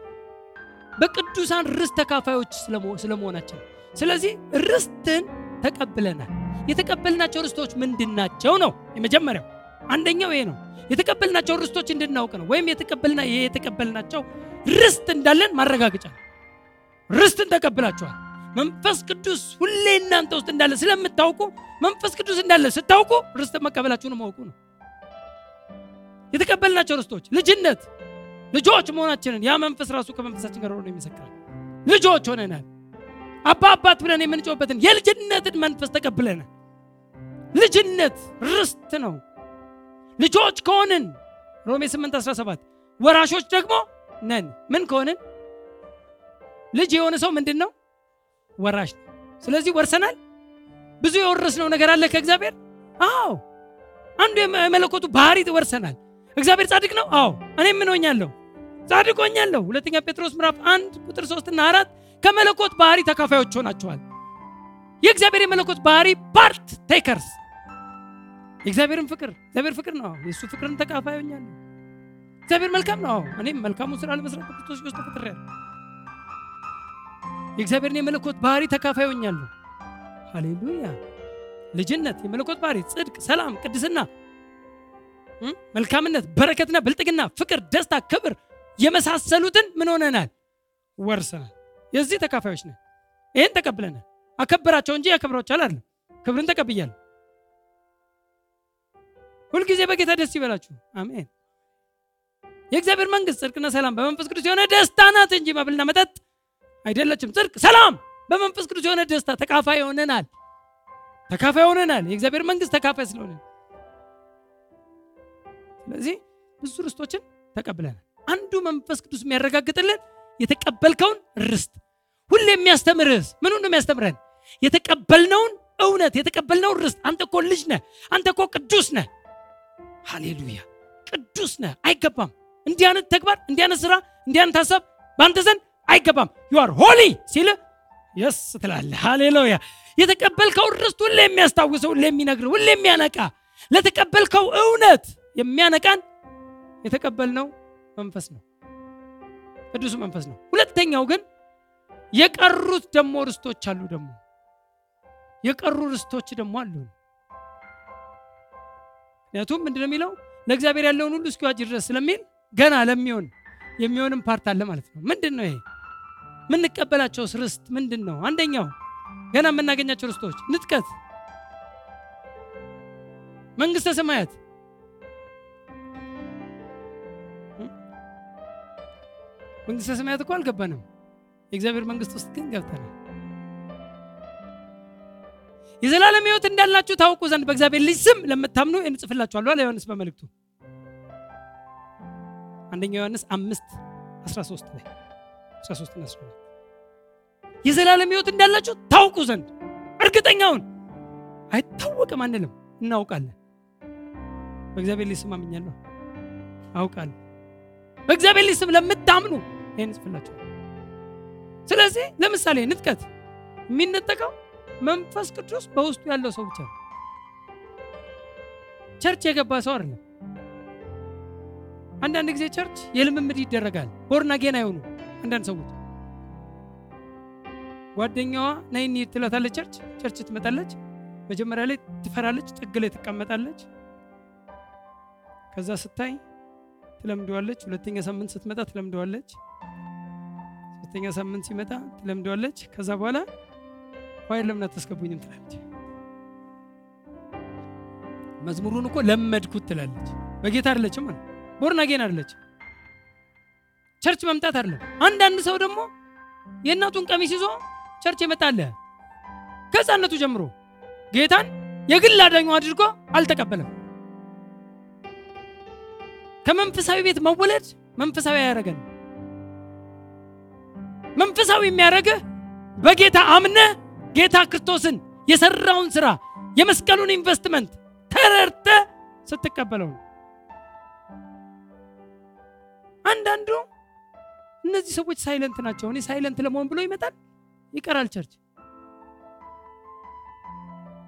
በቅዱሳን ርስት ተካፋዮች ስለመሆ- ስለመሆናቸው ስለዚህ ርስትን ተቀብለናል። የተቀበልናቸው ርስቶች ምንድን ናቸው ነው የመጀመሪያው። አንደኛው ይሄ ነው የተቀበልናቸው ርስቶች እንድናውቅ ነው። ወይም የተቀበልና የተቀበልናቸው ርስት እንዳለን ማረጋገጫ ነው። ርስትን ተቀብላችኋል። መንፈስ ቅዱስ ሁሌ እናንተ ውስጥ እንዳለ ስለምታውቁ መንፈስ ቅዱስ እንዳለ ስታውቁ ርስት መቀበላችሁን ማወቁ ነው። የተቀበልናቸው ርስቶች ልጅነት ልጆች መሆናችንን ያ መንፈስ ራሱ ከመንፈሳችን ጋር ሆኖ ይመሰክራል። ልጆች ሆነናል። አባ አባት ብለን የምንጮህበትን የልጅነትን መንፈስ ተቀብለናል። ልጅነት ርስት ነው ልጆች ከሆንን። ሮሜ 8 17 ወራሾች ደግሞ ነን። ምን ከሆንን? ልጅ የሆነ ሰው ምንድን ነው። ወራሽ ስለዚህ ወርሰናል? ብዙ የወረስነው ነገር አለ ከእግዚአብሔር? አዎ። አንዱ የመ- የመለኮቱ ባህሪ ወርሰናል። እግዚአብሔር ጻድቅ ነው? አዎ። እኔም ምን ሆኛለሁ? ጻድቅ ሆኛለሁ። ሁለተኛ ጴጥሮስ ምዕራፍ አንድ ቁጥር ሶስት እና አራት ከመለኮት ባህሪ ተካፋዮች ሆናችኋል። የእግዚአብሔር የመለኮት ባህሪ partakers የእግዚአብሔርን ፍቅር እግዚአብሔር ፍቅር ነው። የእሱ ፍቅርን ተካፋይ ሆኛለሁ እግዚአብሔር መልካም ነው። እኔም መልካሙን ስራ ለመስራት በክርስቶስ ኢየሱስ ተፈጥሬያለሁ። የእግዚአብሔርን የመለኮት ባህሪ ተካፋይ ሆኛለሁ ሃሌሉያ! ልጅነት የመለኮት ባህሪ ጽድቅ ሰላም ቅድስና? መልካምነት በረከትና ብልጥግና ፍቅር ደስታ ክብር የመሳሰሉትን ምን ሆነናል? ወርሰናል። የዚህ ተካፋዮች ነን። ይህን ተቀብለናል። አከበራቸው እንጂ ያከብራቸው አይደለም ክብርን ተቀብያለሁ ሁልጊዜ በጌታ ደስ ይበላችሁ። አሜን። የእግዚአብሔር መንግስት ጽድቅና ሰላም በመንፈስ ቅዱስ የሆነ ደስታ ናት እንጂ መብልና መጠጥ አይደለችም። ጽድቅ ሰላም በመንፈስ ቅዱስ የሆነ ደስታ ተካፋይ ሆነናል። ተካፋይ ሆነናል። የእግዚአብሔር መንግስት ተካፋይ ስለሆነ ስለዚህ ብዙ ርስቶችን ተቀብለናል። አንዱ መንፈስ ቅዱስ የሚያረጋግጥልን የተቀበልከውን ርስት ሁሌ የሚያስተምርህስ ምኑ ነው የሚያስተምረን? የተቀበልነውን እውነት የተቀበልነውን ርስት። አንተ እኮ ልጅ ነህ አንተ እኮ ቅዱስ ነህ ሃሌሉያ! ቅዱስ ነህ! አይገባም! እንዲህ አይነት ተግባር እንዲህ አይነት ስራ እንዲህ አይነት ሀሳብ በአንተ ዘንድ አይገባም! you are holy ሲል የስ ትላለህ! ሃሌሉያ! የተቀበልከው ርስት ሁሌ የሚያስታውሰው ሁሌ የሚነግር ሁሌ የሚያነቃ ለተቀበልከው እውነት የሚያነቃን የተቀበልነው መንፈስ ነው። ቅዱሱ መንፈስ ነው። ሁለተኛው ግን የቀሩት ደግሞ ርስቶች አሉ ደግሞ የቀሩ ርስቶች ደግሞ አሉ ምክንያቱም ምንድነው የሚለው ለእግዚአብሔር ያለውን ሁሉ እስኪዋጅ ድረስ ስለሚል ገና ለሚሆን የሚሆንም part አለ ማለት ነው። ምንድን ነው ይሄ? የምንቀበላቸው ርስት ምንድን ነው? አንደኛው ገና የምናገኛቸው ርስቶች ንጥቀት፣ መንግስተ ሰማያት መንግስተ ሰማያት እኮ አልገባንም። የእግዚአብሔር መንግስት ውስጥ ግን ገብተናል። የዘላለም ሕይወት እንዳላችሁ ታውቁ ዘንድ በእግዚአብሔር ልጅ ስም ለምታምኑ እንጽፍላችኋለሁ አለ ዮሐንስ በመልእክቱ አንደኛ ዮሐንስ አምስት 13 ላይ 13 እና 14 የዘላለም ሕይወት እንዳላችሁ ታውቁ ዘንድ እርግጠኛውን አይታወቅም አንልም፣ እናውቃለን። በእግዚአብሔር ልጅ ስም አምኛለሁ አውቃለሁ። በእግዚአብሔር ልጅ ስም ለምታምኑ ይህን እንጽፍላችኋለሁ። ስለዚህ ለምሳሌ ንጥቀት የሚነጠቀው መንፈስ ቅዱስ በውስጡ ያለው ሰው ብቻ ነው። church የገባ ሰው አይደለም። አንዳንድ ጊዜ church የልምምድ ይደረጋል። born again አይሆኑ አንዳንድ ሰዎች ጓደኛዋ ነይ ትላታለች። church church ትመጣለች። መጀመሪያ ላይ ትፈራለች፣ ጥግ ላይ ትቀመጣለች። ከዛ ስታይ ትለምደዋለች። ሁለተኛ ሳምንት ስትመጣ ትለምደዋለች። ሶስተኛ ሳምንት ሲመጣ ትለምደዋለች። ከዛ በኋላ choir ለምን አታስገቡኝም ትላለች። መዝሙሩን እኮ ለመድኩት ትላለች። በጌታ አይደለችም ማለት born again አይደለች። church መምጣት አይደለም። አንዳንድ ሰው ደግሞ የእናቱን ቀሚስ ይዞ church የመጣ አለ ከሕፃንነቱ ጀምሮ ጌታን የግል አዳኙ አድርጎ አልተቀበለም። ከመንፈሳዊ ቤት መወለድ መንፈሳዊ አያረገን። መንፈሳዊ የሚያደርግህ በጌታ አምነህ ጌታ ክርስቶስን የሰራውን ስራ የመስቀሉን ኢንቨስትመንት ተረድተህ ስትቀበለው ነው። አንዳንዱ እነዚህ ሰዎች silent ናቸው፣ እኔ silent ለመሆን ብሎ ይመጣል፣ ይቀራል church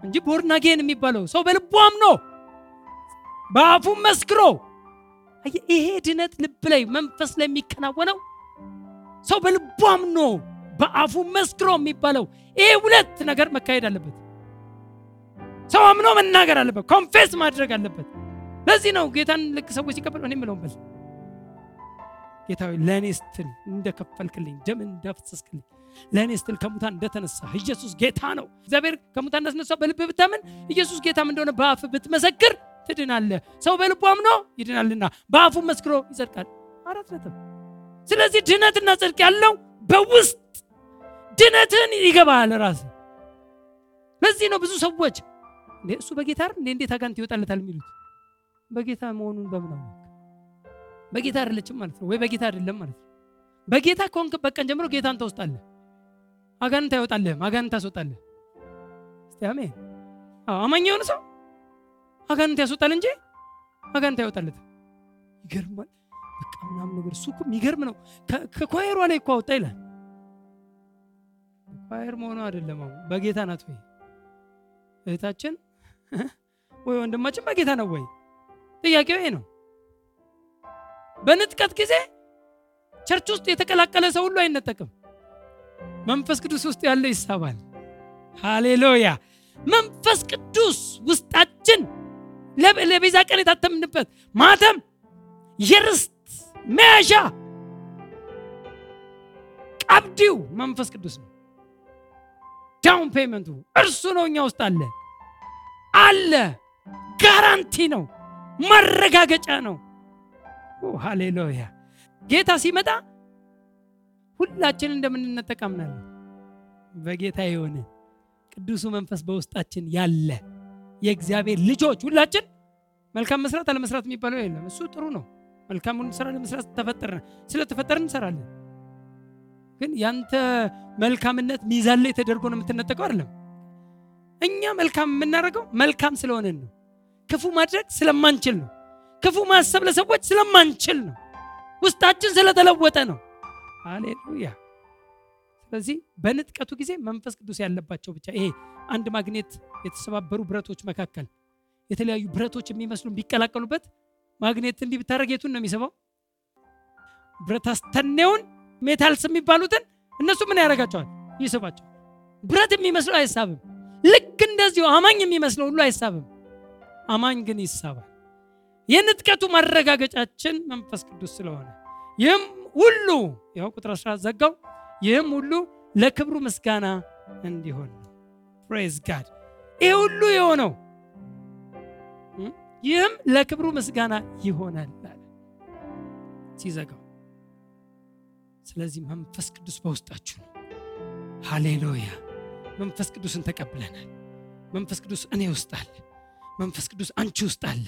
እንጂ born again የሚባለው ሰው በልቡ አምኖ በአፉ መስክሮ ይሄ ድነት ልብ ላይ መንፈስ ላይ የሚከናወነው ሰው በልቡ አምኖ በአፉ መስክሮ የሚባለው ይሄ ሁለት ነገር መካሄድ አለበት። ሰው አምኖ መናገር አለበት፣ confess ማድረግ አለበት። ለዚህ ነው ጌታን ልክ ሰዎች ሲቀበሉ እኔ የምለውን በል ጌታ ለእኔ ስትል እንደከፈልክልኝ ደም እንዳፈሰስክልኝ ለእኔ ስትል ከሙታን እንደተነሳ ኢየሱስ ጌታ ነው። እግዚአብሔር ከሙታን እንዳስነሳ በልብ ብታምን ኢየሱስ ጌታም እንደሆነ በአፍ ብትመሰክር ትድናለህ። ሰው በልቡ አምኖ ይድናልና በአፉ መስክሮ ይጸድቃል። አራት ነጥብ። ስለዚህ ድነትና ጽድቅ ያለው በውስጥ ድነትን ይገባል ራስ። ለዚህ ነው ብዙ ሰዎች እሱ በጌታ አይደል እንዴ እንዴት አጋንንት ይወጣለታል የሚሉት። በጌታ መሆኑን አወቅ? በጌታ አይደለችም ማለት ነው ወይ በጌታ አይደለም ማለት ነው። በጌታ ከሆንክበት ቀን ጀምሮ ጌታን ተውስጣለህ። አጋንንት አይወጣልህም፣ አጋንንት ታስወጣለህ። እስቲ አሜን። አማኝ የሆነ ሰው አጋንንት ያስወጣል እንጂ አጋንንት አይወጣለትም። ይገርማል። በቃ ምናምን ነገር እሱ እኮ የሚገርም ነው። ከኳየሯ ላይ እኮ አወጣ ይላል። ኳየር መሆኑ አይደለም። አሁን በጌታ ናት ወይ እህታችን ወይ ወንድማችን በጌታ ነው ወይ? ጥያቄው ይሄ ነው። በንጥቀት ጊዜ church ውስጥ የተቀላቀለ ሰው ሁሉ አይነጠቅም። መንፈስ ቅዱስ ውስጥ ያለው ይሳባል። ሃሌሉያ! መንፈስ ቅዱስ ውስጣችን ለቤዛ ቀን የታተምንበት ማተም የርስት መያዣ ቀብዱ መንፈስ ቅዱስ ነው። down payment ኡ እርሱ ነው። እኛ ውስጥ አለ አለ። guarantee ነው፣ ማረጋገጫ ነው። ሃሌሉያ! ጌታ ሲመጣ ሁላችን እንደምንነጠቅ በጌታ የሆነ ቅዱሱ መንፈስ በውስጣችን ያለ የእግዚአብሔር ልጆች ሁላችን መልካም መስራት አለመስራት የሚባለው የለም። እሱ ጥሩ ነው። መልካሙን ስራ ለመስራት ተፈጠርን፣ ስለተፈጠርን እንሰራለን። ግን ያንተ መልካምነት ሚዛን ላይ ተደርጎ ነው የምትነጠቀው አይደለም። እኛ መልካም የምናደርገው መልካም ስለሆነን ነው። ክፉ ማድረግ ስለማንችል ነው። ክፉ ማሰብ ለሰዎች ስለማንችል ነው። ውስጣችን ስለተለወጠ ነው። ሃሌሉያ። ስለዚህ በንጥቀቱ ጊዜ መንፈስ ቅዱስ ያለባቸው ብቻ ይሄ አንድ ማግኔት የተሰባበሩ ብረቶች መካከል የተለያዩ ብረቶች የሚመስሉ ቢቀላቀሉበት ማግኔት እንዲህ ብታደረግ የቱን ነው የሚስበው? ብረት አስተኔውን ሜታልስ የሚባሉትን እነሱ ምን ያደርጋቸዋል? ይስባቸው። ብረት የሚመስለው አይሳብም። ልክ እንደዚሁ አማኝ የሚመስለው ሁሉ አይሳብም። አማኝ ግን ይሳባል። የንጥቀቱ ማረጋገጫችን መንፈስ ቅዱስ ስለሆነ ይህም ሁሉ ያው ቁጥር 14 ዘጋው። ይህም ሁሉ ለክብሩ ምስጋና እንዲሆን ነው። ፕሬዝ ጋድ። ይህ ሁሉ የሆነው ይህም ለክብሩ ምስጋና ይሆናል ሲዘጋው። ስለዚህ መንፈስ ቅዱስ በውስጣችሁ ነው። ሃሌሉያ! መንፈስ ቅዱስን ተቀብለናል። መንፈስ ቅዱስ እኔ ውስጥ አለ። መንፈስ ቅዱስ አንቺ ውስጥ አለ።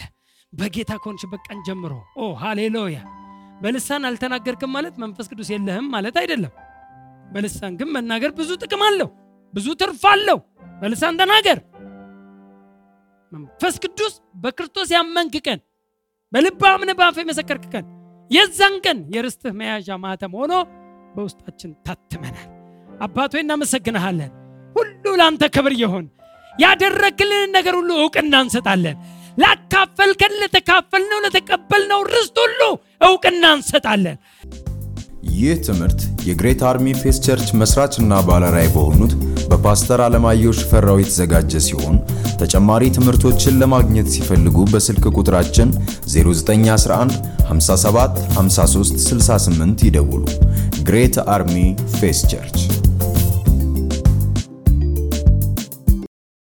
በጌታ ከሆንሽበት ቀን ጀምሮ ኦ ሃሌሉያ! በልሳን አልተናገርክም ማለት መንፈስ ቅዱስ የለህም ማለት አይደለም። በልሳን ግን መናገር ብዙ ጥቅም አለው፣ ብዙ ትርፍ አለው። በልሳን ተናገር። መንፈስ ቅዱስ በክርስቶስ ያመንክ ቀን፣ በልብ አምነህ በአፍህ የመሰከርክ ቀን፣ የዛን ቀን የርስትህ መያዣ ማተም ሆኖ በውስጣችን ታትመናል። አባት ሆይ እናመሰግንሃለን። ሁሉ ለአንተ ክብር ይሁን። ያደረግልንን ነገር ሁሉ እውቅና እንሰጣለን። ላካፈልከን፣ ለተካፈልነው፣ ለተቀበልነው ርስት ሁሉ እውቅና እንሰጣለን።
ይህ ትምህርት የ Great Army Faith Church መስራችና ባለራዕይ በሆኑት በፓስተር አለማየሁ ሽፈራው የተዘጋጀ ሲሆን ተጨማሪ ትምህርቶችን ለማግኘት ሲፈልጉ በስልክ ቁጥራችን 0911 57 53 68 ይደውሉ። Great Army Faith Church